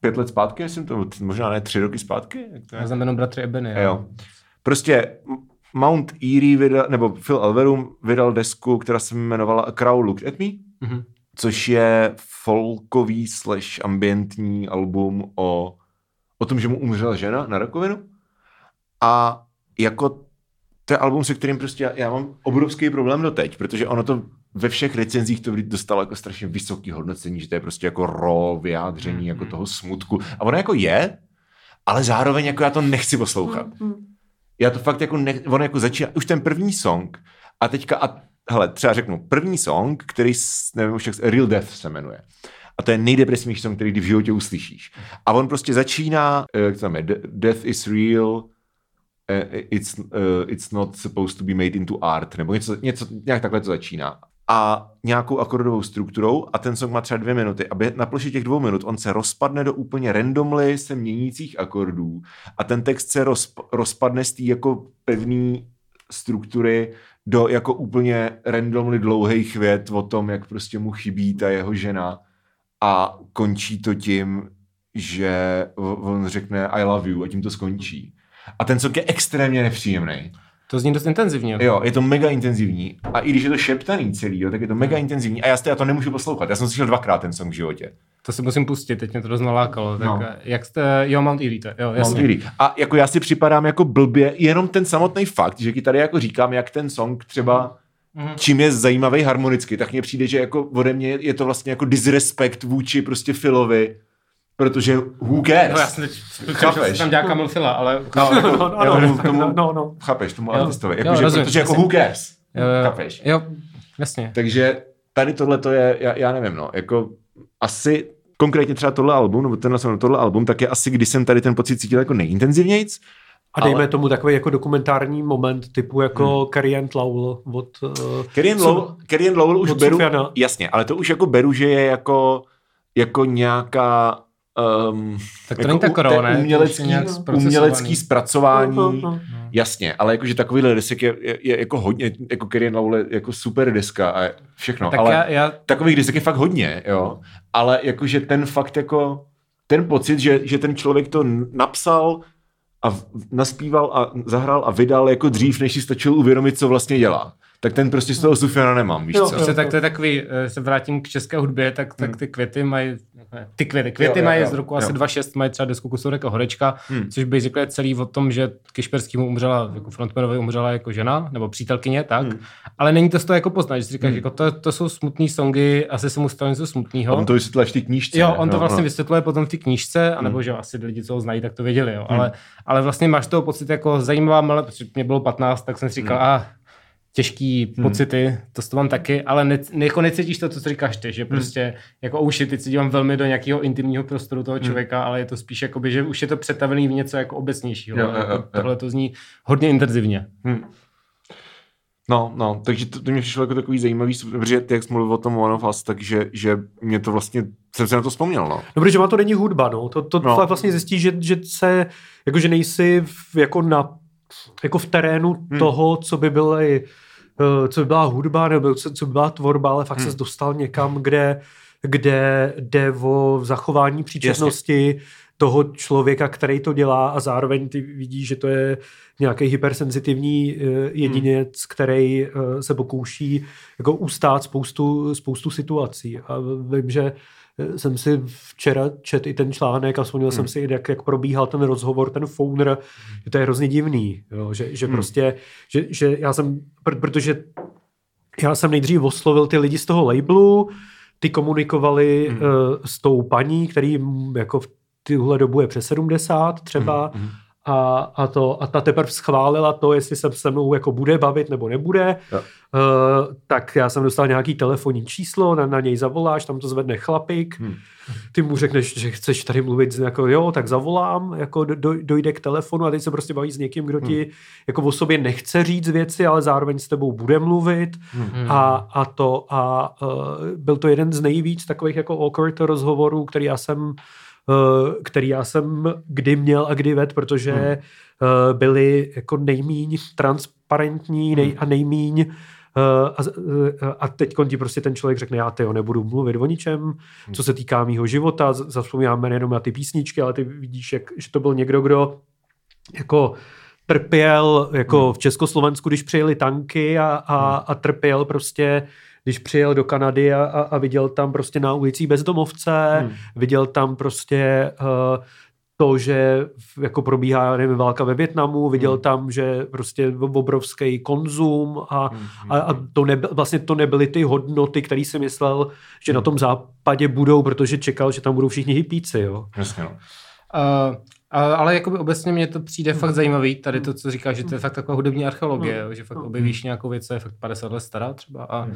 pět let zpátky, jsem to, možná ne tři roky zpátky? Jak to je? Já znamenám bratry Ebony. Jo. jo. Prostě Mount Erie vydal, nebo Phil Elverum vydal desku, která se jmenovala A Crow Looked at Me, mm-hmm. což je folkový slash ambientní album o, o tom, že mu umřela žena na rakovinu. A jako to je album, se kterým prostě já, já mám obrovský problém doteď, protože ono to ve všech recenzích to dostalo jako strašně vysoký hodnocení, že to je prostě jako ro vyjádření mm, jako mm. toho smutku. A ono jako je, ale zároveň jako já to nechci poslouchat. Mm. Já to fakt jako, ne, ono jako začíná, už ten první song a teďka, a hele, třeba řeknu, první song, který, nevím už jak, Real Death se jmenuje. A to je nejdepresivnější song, který kdy v životě uslyšíš. A on prostě začíná, eh, jak to tam je, Death is real, Eh, it's, uh, it's not supposed to be made into art, nebo něco, něco, nějak takhle to začíná. A nějakou akordovou strukturou a ten song má třeba dvě minuty. A na ploši těch dvou minut on se rozpadne do úplně randomly se měnících akordů a ten text se rozp, rozpadne z té jako pevné struktury do jako úplně randomly dlouhých vět o tom, jak prostě mu chybí ta jeho žena a končí to tím, že on řekne I love you a tím to skončí. A ten song je extrémně nepříjemný. To zní dost intenzivně. Jo, je to mega intenzivní. A i když je to šeptaný celý, jo, tak je to mega intenzivní. A já, já to nemůžu poslouchat. Já jsem slyšel dvakrát ten song v životě. To si musím pustit, teď mě to dost nalákalo. Tak No. jak jste, jo, Mount Erie, to, jo, jasně. Mount. A jako já si připadám jako blbě, jenom ten samotný fakt, že ti tady jako říkám, jak ten song třeba Mhm. čím je zajímavý harmonicky, tak mně přijde, že jako ode mě je to vlastně jako disrespekt vůči prostě Filovi, protože who cares? No, já jsem teď Chápeš? tam dělá Kamil Fila, ale... No, jako, No, no, jo, no, tomu, no, no, no. Chápeš, tomu Jo. artistovi. Jo, Jako, že, rozumím, protože jako who cares? Jo, jo, Chápeš? jo, jasně. Takže tady tohle to je, já, já nevím, no, jako asi konkrétně třeba tohle album, nebo tenhle jsem tohle album, tak je asi, když jsem tady ten pocit cítil jako nejintenzivnějc. A dejme Ale- tomu takový jako dokumentární moment typu jako hmm. Carrie Lowell od... Uh, Kerrien Co- Lowell, Kerrien Lowell už beru, Sofiana. jasně, ale to už jako beru, že je jako, jako nějaká um, Tak to jako není tak raw, ne? Umělecký, umělecký zpracování, No, no, no. jasně, ale jakože takovýhle desek je, je, je, jako hodně, jako Lowell je jako super deska a všechno, Tak ale já, já, takových desek je fakt hodně, jo, ale jakože ten fakt jako, ten pocit, že, že ten člověk to napsal a naspíval a zahrál a vydal jako dřív, než si stačil uvědomit, co vlastně dělá. Tak ten prostě z toho Sufiana nemám, víš Jo, co? Prostě tak to je takový, eh, se vrátím k české hudbě, tak, tak ty květy mají, ne, ty květy, květy Hmm. Jo, jo, mají jo, z roku jo. asi 2.6, mají třeba desku Kusurek a Horečka, Hmm. což basically je celý o tom, že Kišperskýmu umřela, jako frontmanovi umřela jako žena, nebo přítelkyně, tak, Hmm. ale není to z toho jako poznat, že si říkáš, jako to, to jsou smutný songy, asi se mu stalo něco smutného. On to vysvětlil v té knížce. Jo, on to No, vlastně no. vysvětluje potom v té knížce, anebo že asi lidi, co ho znají, tak to věděli, jo. Ale, ale vlastně máš toho pocit jako zajímavá, ale protože mě bylo 15, tak jsem si říkal, a těžký pocity, to s to mám taky, ale ne, jako necítíš to, co si říkáš ty, že prostě jako už teď se dívám velmi do nějakého intimního prostoru toho člověka, ale je to spíš jakoby, že už je to přetavený v něco jako obecnějšího. Jo, Jo, jo, jo, jo. Tohle to zní hodně intenzivně. Hm. No, no, takže to, to mě přišlo jako takový zajímavý, protože ty, jak jsi mluvil o tom One of Us, takže že mě to vlastně, jsem se na to vzpomněl, no. No, protože má to není hudba, no. To, to No. no. vlastně zjistí, že, že se, jako že nejsi v, jako na, jako v terénu Hmm. hmm. toho, co by byly, co by byla hudba, nebo co, co by byla tvorba, ale fakt hmm. se dostal někam, kde, kde jde o zachování příčetnosti toho člověka, který to dělá a zároveň ty vidíš, že to je nějaký hypersenzitivní eh, jedinec, hmm. který eh, se pokouší jako ustát spoustu, spoustu situací. A vím, že eh, jsem si včera čet i ten článek a vzpomněl hmm. jsem si, jak, jak probíhal ten rozhovor, ten founder, že to je hrozně divný, jo, že, že hmm. prostě, že, že já jsem, pr- protože já jsem nejdřív oslovil ty lidi z toho labelu, ty komunikovali hmm. uh, s tou paní, který mm, jako v tuhle dobu je přes 70 třeba, Mhm. A, a, to, a ta teprve schválila to, jestli se se mnou jako bude bavit nebo nebude. Jo. Uh, tak já jsem dostal nějaký telefonní číslo, na, na něj zavoláš, tam to zvedne chlapík, Hmm. ty mu řekneš, že chceš tady mluvit, jako jo, tak zavolám, jako do, dojde k telefonu a teď se prostě baví s někým, kdo ti jako o sobě nechce říct věci, ale zároveň s tebou bude mluvit Hmm. a, a to a uh, byl to jeden z nejvíc takových jako awkward rozhovorů, který já jsem uh, který já jsem kdy měl a kdy ved, protože Hmm. uh, byli jako nejmíň transparentní nej, a nejmíň uh, a, a teď ti prostě ten člověk řekne, já tyjo, nebudu mluvit o ničem, co se týká mýho života, z- zavzpomínáme nejenom na ty písničky, ale ty vidíš, jak, že to byl někdo, kdo jako trpěl jako v Československu, když přijeli tanky a, a, a trpěl prostě když přijel do Kanady a, a, a viděl tam prostě na ulicích bezdomovce, Hmm. viděl tam prostě uh, to, že jako probíhá nevím, válka ve Větnamu, viděl Hmm. tam, že prostě obrovský konzum a, Hmm. a, a to nebyl, vlastně to nebyly ty hodnoty, které si myslel, že na tom západě budou, protože čekal, že tam budou všichni hippíci, jo. Jasně, no. Uh, a- ale jakoby obecně mně to přijde fakt zajímavý, tady to, co říkáš, že to je fakt taková hudební archeologie, jo, že fakt objevíš nějakou věc, co je fakt 50 let stará třeba a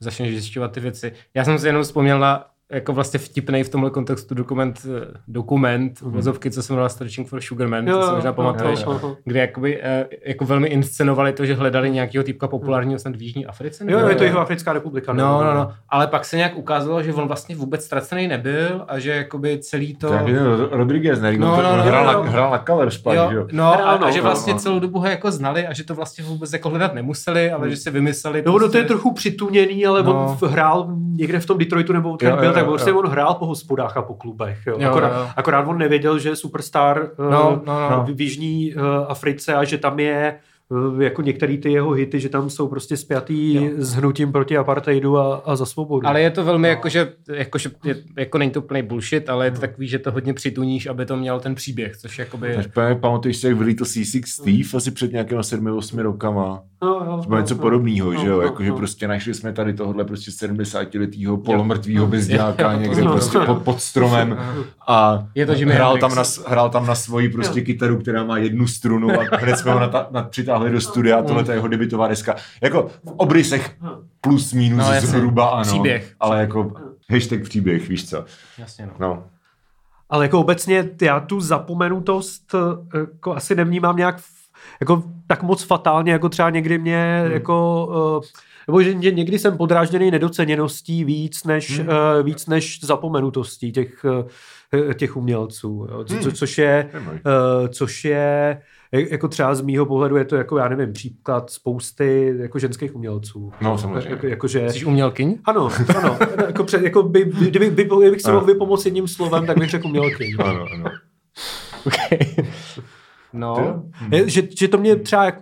začneš zjišťovat ty věci. Já jsem si jenom vzpomněl na jako vlastně vtipný v tomhle kontextu dokument, eh, dokument mm. vozovky, co jsem dal Searching for Sugarman, Jo, to si jo, možná jo, pamatuješ, jo, jo. kde jakoby, eh, jako velmi inscenovali to, že hledali nějakého typka populárního snad v Jižní Africe. Jo, nebo- je to jeho Africká republika. No, no, no, ale pak se nějak ukázalo, že on vlastně vůbec ztracený nebyl a že jakoby celý to... To je Rodriguez, ne? No, No, no, no, hrál, no, na, no. hrál na Colors pak, Jo, jo? no, a, Hrál, a že no, vlastně no. celou dobu ho jako znali a že to vlastně vůbec jako hledat nemuseli, ale že si vymysleli. No, no, to je prostě- trochu přituněný, ale No. on hrál někde v tom Detroitu nebo Jo, byl, jo, tak jo, prostě jo. on hrál po hospodách a po klubech. Jo. Jo, akorát, jo. akorát on nevěděl, že je superstar eh, No, no, no. v, Jižní eh, Africe a že tam je jako některé ty jeho hity, že tam jsou prostě spjatý Jo. s hnutím proti apartheidu a, a za svobodu. Ale je to velmi jako, že, jako, že je, jako není to plný bullshit, ale je to takový, že to hodně přituníš, aby to měl ten příběh, což jakoby... Takže pamatuj- pamatuješ si, jak v Little C6 Steve asi před nějakými 7-8 rokama. no, jo, To bylo něco no, podobného, no, že jo? no, Jako, že no. prostě našli jsme tady tohle prostě 70-letýho polomrtvýho bezděláka Jo, někde no. prostě pod, pod stromem a Je to Jimi hrál, tam na, hrál tam na svoji prostě kytaru, která má jednu strunu a hned jsme ho nata, nat, přitáhli do studia a tohle je jeho debitová deska. Jako v obrysech plus minus No, zhruba ano. Příběh. Ale jako hashtag příběh, víš co. Jasně, no. No. Ale jako obecně já tu zapomenutost eh, jako asi nevnímám nějak jako tak moc fatálně, jako třeba někdy mě Hmm. jako uh, nebo že někdy jsem podrážděný nedoceněností víc než, Hmm. uh, víc než zapomenutostí těch, uh, těch umělců, jo. Co, Hmm. co, což je uh, což je jako třeba z mýho pohledu je to jako, já nevím, příklad spousty jako ženských umělců. No, samozřejmě. Jako, jakože, Jsi umělkyň? ano, ano. jako, před, jako by, kdyby, by, kdybych si Ano. mohl vypomoct jedním slovem, tak bych řekl umělkyň. Ano, ano. Okay. No? Je, že, že to mě třeba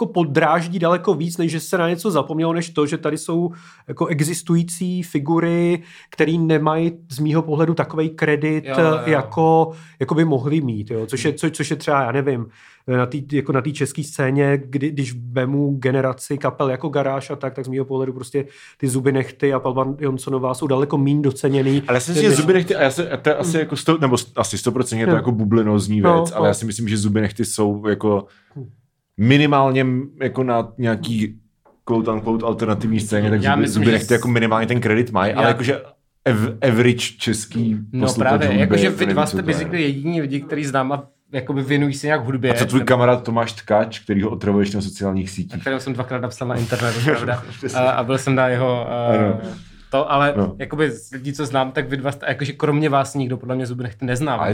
jako podráždí daleko víc, než že se na něco zapomnělo, než to, že tady jsou jako existující figury, které nemají z mýho pohledu takový kredit, Jo, jo, jako, jako by mohli mít. Jo? Což, je, co, což je třeba, já nevím, na té jako na české scéně, kdy, když vemu generaci kapel jako Garáž a tak, tak z mýho pohledu prostě ty Zuby Nechty a Palvan Jonsonová jsou daleko méně doceněný. Ale já si myslím, že zuby nechty, a já se, a to je asi jako sto, nebo asi 100% je to jako bublinozní No, věc, ale no. já si myslím, že zuby nechty jsou jako minimálně jako na nějaký quote unquote alternativní scéně, tak Já zuby, myslím, zuby jako minimálně ten kredit mají, ale jakože ev, average český no právě, jakože jako vy dva jste basically jediní lidi, který znám a jakoby věnují se nějak hudbě. A co tvůj nebo- kamarád Tomáš Tkač, který ho otravuješ na sociálních sítích? kterého jsem dvakrát napsal na internetu, pravda. A, a byl jsem na jeho uh, to, ale No. no. jakoby z lidí, co znám, tak vy dva, jakože kromě vás nikdo podle mě zuby nechty nezná. Ale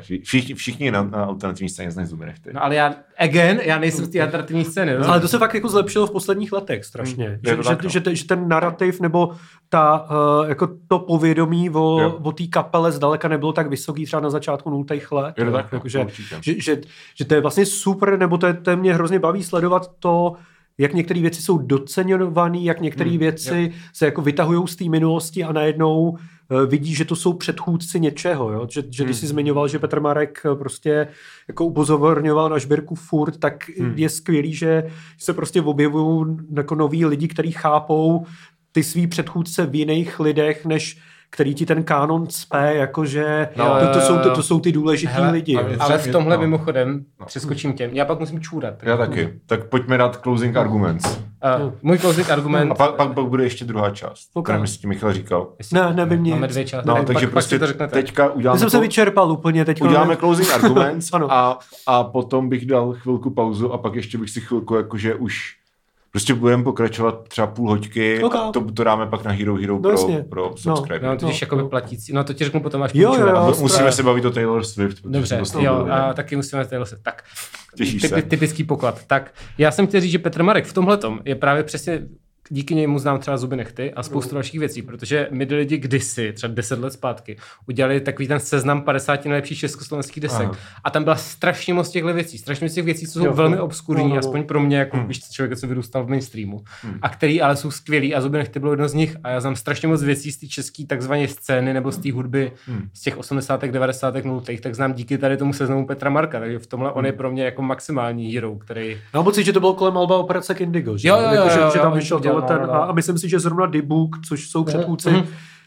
vši- všichni, všichni na, na alternativní scéně znají zuby nechty. No ale já, again, já nejsem z té alternativní scény. No? Ale to se fakt jako zlepšilo v posledních letech strašně. Je Že, že, tak, no. že, te- že ten narrativ nebo ta, uh, jako to povědomí o, Jo. o té kapele zdaleka nebylo tak vysoký třeba na začátku nultých let. Je to jo. tak, no, jako, že, že, že, že, to je vlastně super, nebo to, je, to mě hrozně baví sledovat to, jak některé věci jsou doceňované, jak některé Hmm, věci se jako vytahují z té minulosti a najednou eh, vidí, že to jsou předchůdci něčeho. Jo? Že, že když Hmm. jsi zmiňoval, že Petr Marek eh, prostě jako upozorňoval na Žbírku furt, tak Hmm. je skvělý, že se prostě objevují jako noví lidi, kteří chápou ty svý předchůdce v jiných lidech, než který ti ten kánon cpe, jakože No, to, to, jsou, to, to jsou ty důležitý Hele, lidi. ale-. Ale v tomhle No. mimochodem, přeskočím těm, já pak musím čůrat. Já taky. Tak pojďme dát closing arguments. Uh, můj closing argument, A pak, pak, pak bude ještě druhá část, kterou mi si Michal říkal. Ne, nevím nic. máme dvě části. No, tak takže pak, prostě pak si to řeknete. teďka Já uděláme, jsem se vyčerpal úplně teď. uděláme closing arguments Ano. a, a potom bych dal chvilku pauzu a pak ještě bych si chvilku jakože už prostě budeme pokračovat třeba půl hoďky Ok. a to, to dáme pak na Hero Hero No pro, jasně. pro subscribe. No, totiž No, jakoby no. platící. No to ti řeknu potom až Jo, jo. Musíme se bavit o Taylor Swift. protože Dobře, tou jo, a taky musíme Taylor Swift. Tak, Těšíš typi, se. typický poklad. Tak, já jsem chtěl říct, že Petr Marek v tomhle je právě přesně díky němu znám třeba zuby nechty a spoustu dalších věcí, protože my lidi kdysi, třeba 10 let zpátky, udělali takový ten seznam 50 nejlepších československých desek. Aha. A tam byla strašně moc těchto věcí, strašně moc těch věcí, co jsou Jo, velmi no. obskurní, No, no, no. aspoň pro mě, jako Hmm. víš, člověk, co vyrůstal v mainstreamu, a který ale jsou skvělý a zuby nechty bylo jedno z nich a já znám strašně moc věcí z té české takzvané scény nebo z té hudby Hmm. z těch 80. 90. 0. tak znám díky tady tomu seznamu Petra Marka, takže v tomhle on je pro mě jako maximální hero, který Mám pocit, že to bylo kolem Alba Operace Indigo. Že, Jo, jo, jo, Jako, že, jo, že jo, tam on vyšel tohle ten, no, no. a, a myslím si, že zrovna Dibuk, což jsou předchůdci Mhm.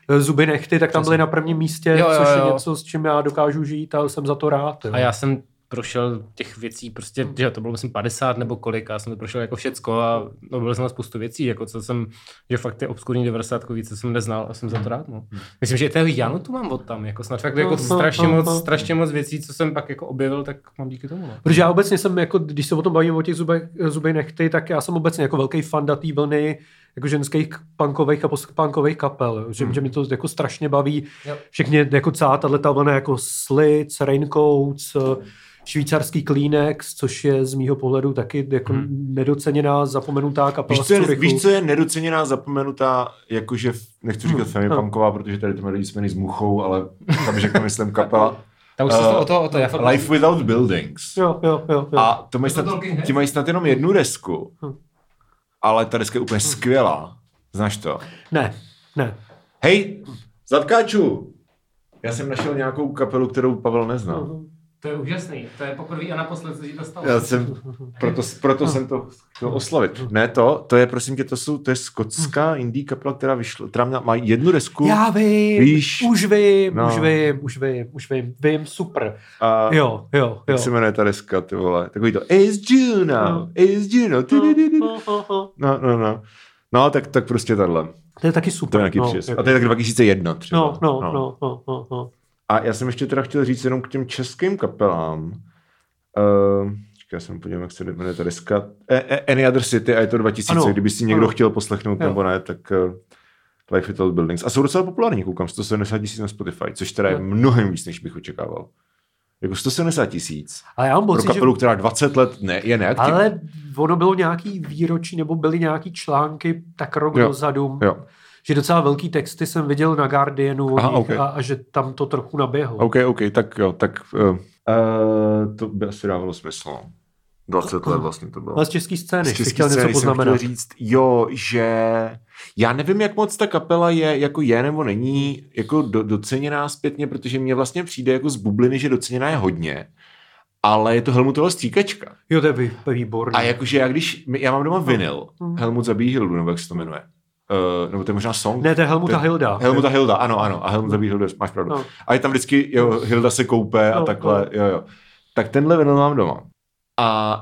eh, Zuby nechty, tak tam byli na prvním místě, Jo, jo, což je jo. něco, s čím já dokážu žít a jsem za to rád. Jo. A já jsem prošel těch věcí, prostě, že to bylo myslím 50 nebo kolik, a jsem to prošel jako všecko a no, byl jsem na spoustu věcí, jako co jsem, že fakt ty obskurní 90 více jsem neznal a jsem za to rád. No. Myslím, že i toho Janu tu mám od tam, jako snad fakt jako strašně moc, strašně moc věcí, co jsem pak jako objevil, tak mám díky tomu. No. Protože já obecně jsem, jako, když se o tom bavím o těch zubech, zubej nechty, tak já jsem obecně jako velký fan té vlny jako ženských punkových a postpunkových kapel, že, hmm. že mě to jako strašně baví. Yep. Všechny jako celá tato vlna jako Slits, Raincoats, švýcarský Kleenex, což je z mýho pohledu taky jako hmm. nedoceněná, zapomenutá kapela. Víš, co je, víš, co je nedoceněná, zapomenutá, jakože, nechci říkat hmm. femipunková, hmm. protože tady to mají jsme s muchou, ale tam řeknu, myslím, kapela. Ta už uh, to o to, o to já fakt... Life Without Buildings. Jo, jo, jo. jo. A to mají snad, ti mají snad jenom jednu desku, hmm. Ale ta deska je úplně hmm. skvělá. Znáš to? Ne, ne. Hej, Zatkáču, já jsem našel nějakou kapelu, kterou Pavel nezná. Uh-huh. To je úžasný. To je poprvé a naposled, co to stalo. Já jsem, proto, proto jsem to chtěl oslavit. Ne to, to je, prosím tě, to, jsou, to je skotská indie kapela, která vyšla, která má jednu desku. Já vím, Víš? už vím, no. už vím, už vím, už vím, vím, super. A jo, jo, jo. Jak se jmenuje ta deska, ty vole, takový to, it's Juno, no. it's Juno, no, no, no. No, tak, tak prostě tahle. To je taky super. To je taky no, jako. A to je tak 2001 třeba. No, no, no, no, no, no. no. A já jsem ještě teda chtěl říct jenom k těm českým kapelám. Uh, já jsem podívám, jak se jmenuje ta deska. Any Other City a je to 2000, ano, kdyby si někdo ano. chtěl poslechnout jo. nebo ne, tak uh, Life Without Buildings. A jsou docela populární, koukám, 170 tisíc na Spotify, což teda je mnohem víc, než bych očekával. Jako 170 tisíc. Ale já mám pocit, pro kapelu, že... která 20 let ne, je neaktivní. Ale ono bylo nějaký výročí, nebo byly nějaký články tak rok jo. dozadu. Jo že docela velký texty jsem viděl na Guardianu Aha, okay. a, a, že tam to trochu naběhlo. OK, OK, tak jo, tak uh, uh, to by asi dávalo smysl. 20 let vlastně to bylo. Ale z české scény, z český chtěl něco poznamenat. Chtěl říct, jo, že já nevím, jak moc ta kapela je, jako je nebo není jako do, doceněná zpětně, protože mně vlastně přijde jako z bubliny, že doceněná je hodně, ale je to Helmutova stříkačka. Jo, to je výborný. A jakože já když, já mám doma vinyl, hmm. Helmut zabíjí Hildu, nebo jak se to jmenuje. Uh, nebo to je možná song. Ne, to je Helmuta Hilda. Hilda. Hilda, ano, ano. A Helmut zabíjí Hilda, máš pravdu. No. A je tam vždycky, jo, Hilda se koupe no, a takhle, no. jo, jo. Tak tenhle vinyl mám doma. A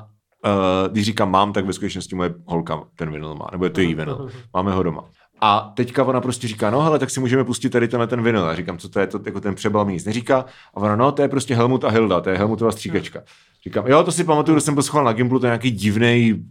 uh, když říkám mám, tak ve skutečnosti moje holka ten vinyl má, nebo je to její vinyl. Máme ho doma. A teďka ona prostě říká, no hele, tak si můžeme pustit tady tenhle ten vinyl. Já říkám, co to je, to, jako ten přebal mi nic neříká. A ona, no, to je prostě Helmut a Hilda, to je Helmutova stříkačka. Říkám, jo, to si pamatuju, že jsem poslouchal na Gimplu, to je nějaký divný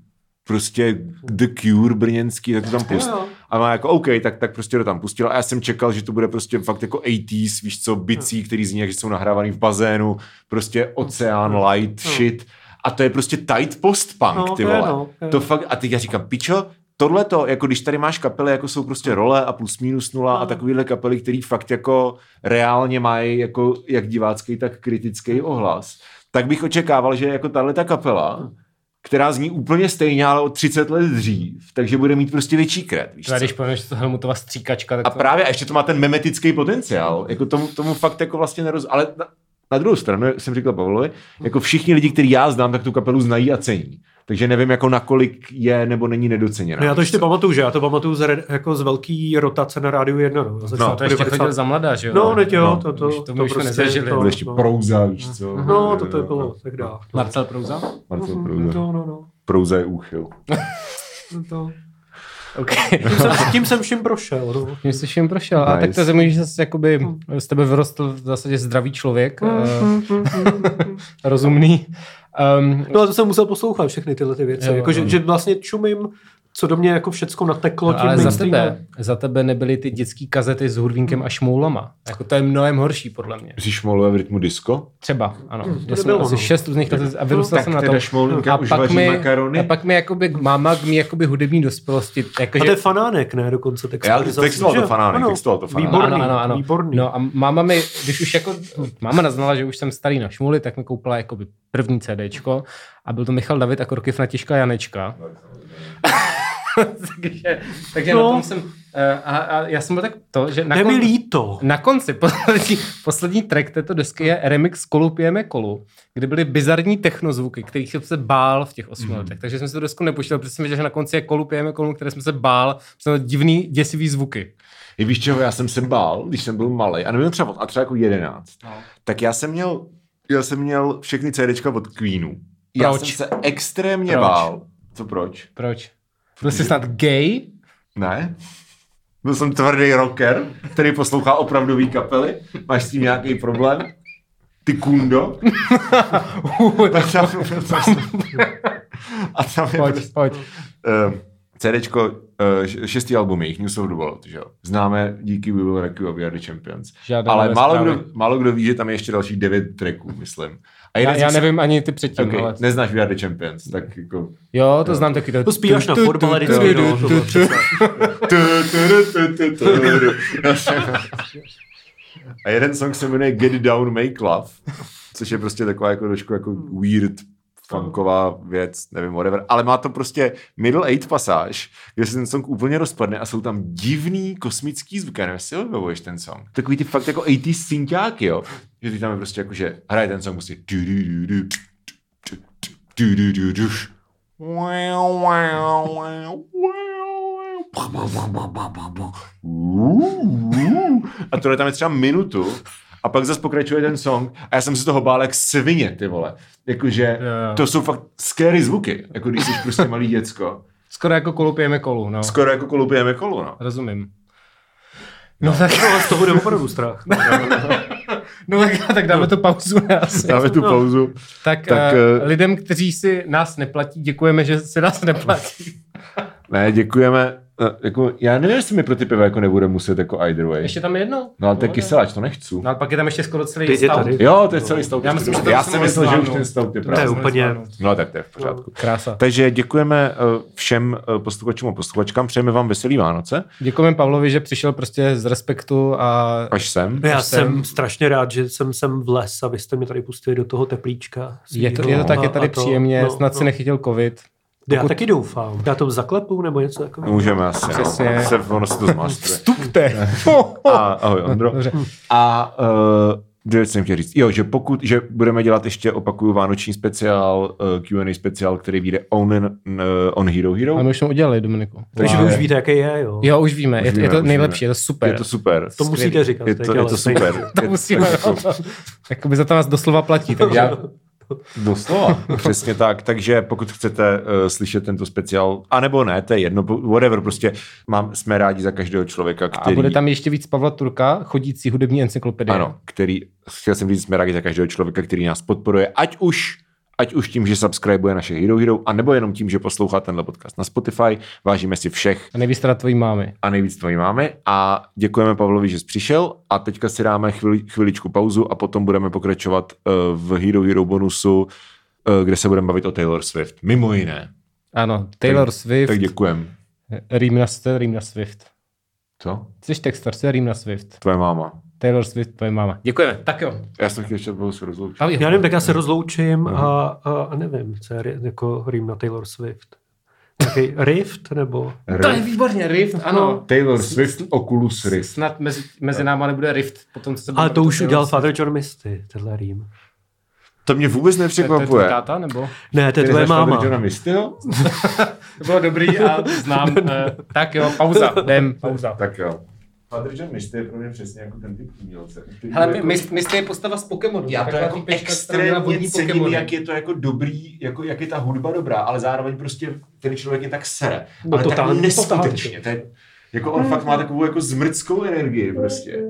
prostě The Cure brněnský, tak to tam pust. A má jako OK, tak, tak prostě to tam pustila. A já jsem čekal, že to bude prostě fakt jako 80s, víš co, bicí, který zní, že jsou nahrávaný v bazénu, prostě oceán, light, shit. A to je prostě tight post-punk, no, ty vole. No, to fakt, a teď já říkám, pičo, tohle to, jako když tady máš kapely, jako jsou prostě role a plus minus nula a takovýhle kapely, který fakt jako reálně mají jako jak divácký, tak kritický ohlas, tak bych očekával, že jako tahle ta kapela která zní úplně stejně, ale o 30 let dřív, takže bude mít prostě větší kred. Víš když pověš, že to Helmutova stříkačka. Tak a to... právě, a ještě to má ten memetický potenciál. Jako tomu, tomu fakt jako vlastně neroz... Ale na, na druhou stranu, jsem říkal Pavlovi, jako všichni lidi, kteří já znám, tak tu kapelu znají a cení. Takže nevím, jako nakolik je nebo není nedoceněná. No já to ještě pamatuju, že já to pamatuju z, jako z velký rotace na rádiu 1. No, no to ještě chodil za mladá, že jo? No, ne, jo, no, to, to, to, to, to prostě, nezažili. To, ještě no. Prouza, víš co? No, to, to bylo tak dá. Marcel Prouza? Marcel Prouza. No, no, no. Prouza je úchyl. no to... Okay. tím, jsem, tím jsem vším prošel. No. Tím jsi vším prošel. Nice. A tak to znamená, že jsi jakoby, z tebe vyrostl v zásadě zdravý člověk, uh, rozumný. Um, no a to jsem musel poslouchat všechny tyhle ty věci. Jo, jako, že, že vlastně čumím co do mě jako všecko nateklo no, tím ale za tebe, za tebe nebyly ty dětské kazety s hurvínkem a šmoulama. Jako to je mnohem horší, podle mě. Jsi šmoulové v rytmu disco? Třeba, ano. Hmm, Já jsem asi no. šest různých kazet a vyrůstal jsem na tom. A pak, mi, makarony? a pak mi jakoby máma mi jakoby hudební dospělosti. Jako, a to je fanánek, ne? Dokonce textoval. Já textoval to fanánek, textoval to fanánek. Výborný, ano, ano, ano. výborný. No a máma mi, když už jako, máma naznala, že už jsem starý na šmuli, tak mi koupila jakoby první CDčko a byl to Michal David a Korkiv na Těžká Janečka. takže takže no. na tom jsem... Uh, a, a já jsem byl tak to, že na, kon, líto. na konci poslední, poslední track této desky je remix Kolu pijeme kolu, kde byly bizarní technozvuky, kterých jsem se bál v těch osmi mm. letech. Takže jsem si to desku nepočítal, protože jsem věděl, že na konci je Kolu pijeme kolu, které jsem se bál, jsem divný, děsivý zvuky. I víš čeho, já jsem se bál, když jsem byl malý, a nevím třeba, a třeba jako jedenáct, no. tak já jsem měl já jsem měl všechny CDčka od Queenu. Já Proč? jsem se extrémně Proč? bál. Co proč? Proč? Byl jsi snad gay? Ne? Byl jsem tvrdý rocker, který poslouchá opravdový kapely. Máš s tím nějaký problém? Ty kundo? a tam, a tam je Pojď, prostě, pojď. uh, CDčko, uh, šestý album jejich, News of the World, že jo? Známe díky We Will Rock You a We Are the Champions. Žádné Ale málo kdo, málo kdo ví, že tam je ještě dalších devět tracků, myslím. A Já, já nevím ani ty předtím, Okay, ale... neznáš We Are the Champions, tak jako... Jo, to znám taky. To zpíváš na fotbale vždycky, no. A jeden song se jmenuje Get Down, Make Love, což je prostě taková jako trošku jako weird funková věc, nevím, whatever, ale má to prostě middle eight pasáž, kde se ten song úplně rozpadne a jsou tam divný kosmický zvuky, nevím, si vybavuješ ten song. Takový ty fakt jako 80 synťáky, jo, že ty tam je prostě jako, že hraje ten song prostě wow, wow. Uh, A tohle tam je třeba minutu a pak zase pokračuje ten song a já jsem si toho bál jak svině, ty vole. Jakože Jo. to jsou fakt scary zvuky, jako když jsi prostě malý děcko. Skoro jako kolupujeme kolu, no. Skoro jako kolupujeme kolo, no. Rozumím. No, tak, No, z toho jde opravdu strach. no tak, tak dáme to pauzu. ne, Asi. Dáme tu No. pauzu. Tak, Tak, tak uh, lidem, kteří si nás neplatí, děkujeme, že si nás neplatí. Ne, děkujeme. Eh, Jako, já nevím, jestli mi pro ty piva jako nebude muset jako either way. Ještě tam je jedno. No ale to je No, kyseláč, to nechci. No, ale pak je tam ještě skoro celý Teď je stout. tady. Jo, to je celý stout. Já myslím, že já jsem myslel, že už ten stout je To To je právě. úplně-. No tak to je v pořádku. Krása. Takže děkujeme eh, všem eh, posluchačům a posluchačkám, přejeme vám veselý Vánoce, Děkujeme Pavlovi, že přišel prostě z respektu a až sem. Já jsem- jsem strašně rád, že jsem sem vles a vy jste mě tady pustili do toho teplíčka. je to, je to tak, je A- tady a to- příjemně, no, snad si no. nechytil covid. Já Pokud- taky doufám. Já to zaklepu nebo něco takového. Můžeme asi, Přesně. no. Se, ono se to. Vstupte! A, ahoj, Ondro. Dobře. A uh, dvě věci jsem chtěl říct. Jo, že pokud, že budeme dělat ještě, opakuju, vánoční speciál, uh, Q&A speciál, který vyjde on, uh, on Hero Hero. A my už jsme udělali, Dominiku. Takže vy už víte, jaký je, jo. Jo, už víme, Už je, to- je víme, to už nejlepší, víme. je to super. Je to super. To musíte říkat. Je to, je to super. To musíme, jako-. Jakoby za to nás doslova platí, takže Já, doslova, přesně tak. Takže pokud chcete uh, slyšet tento speciál, anebo ne, to je jedno, whatever, prostě mám, jsme rádi za každého člověka, a který... bude tam ještě víc Pavla Turka, chodící hudební encyklopedie. Ano, který, chtěl jsem říct, jsme rádi za každého člověka, který nás podporuje, ať už ať už tím, že subscribeuje naše Hero Hero, anebo jenom tím, že poslouchá tenhle podcast na Spotify. Vážíme si všech A nejvíc teda tvojí mámy. a nejvíc tvojí máme a děkujeme Pavlovi, že jsi přišel a teďka si dáme chvili, chviličku pauzu a potom budeme pokračovat uh, v Hero Hero bonusu, uh, kde se budeme bavit o Taylor Swift. Mimo jiné. Ano, Taylor tak, Swift, Tak děkujem. rým na, to je rým na Swift. Co? Jsi textař, to je rým na Swift. Tvoje máma. Taylor Swift, tvoje máma. Děkujeme. Tak jo. Já jsem chtěl ještě se rozloučit. Já nevím, tak já se rozloučím a, a, a nevím, co je jako rým na Taylor Swift. Nějaký Rift nebo... To je výborně, Rift, ano. Taylor Swift Oculus Rift. Snad mezi, mezi náma nebude Rift, potom co se Ale bude to už Taylor udělal. Father John Misty, tenhle rým. To mě vůbec To je- to je nepřekvapuje. táta, nebo? Ne, to je tvoje máma. Johna Mistyho? To bylo dobrý a znám. eh, tak jo, pauza, jdem, pauza. Tak jo. Father John Misty je pro mě přesně jako ten typ umělce. Hele, jako- Mist, Mist je postava z Pokémonu. Já to jako která měla extrémně vodní cením, Pokémony. jak je to jako dobrý, jako, jak je ta hudba dobrá, ale zároveň prostě ten člověk je tak sere. No Ale tak totálně, neskutečně. To je, jako on fakt má takovou jako zmrdskou energii prostě.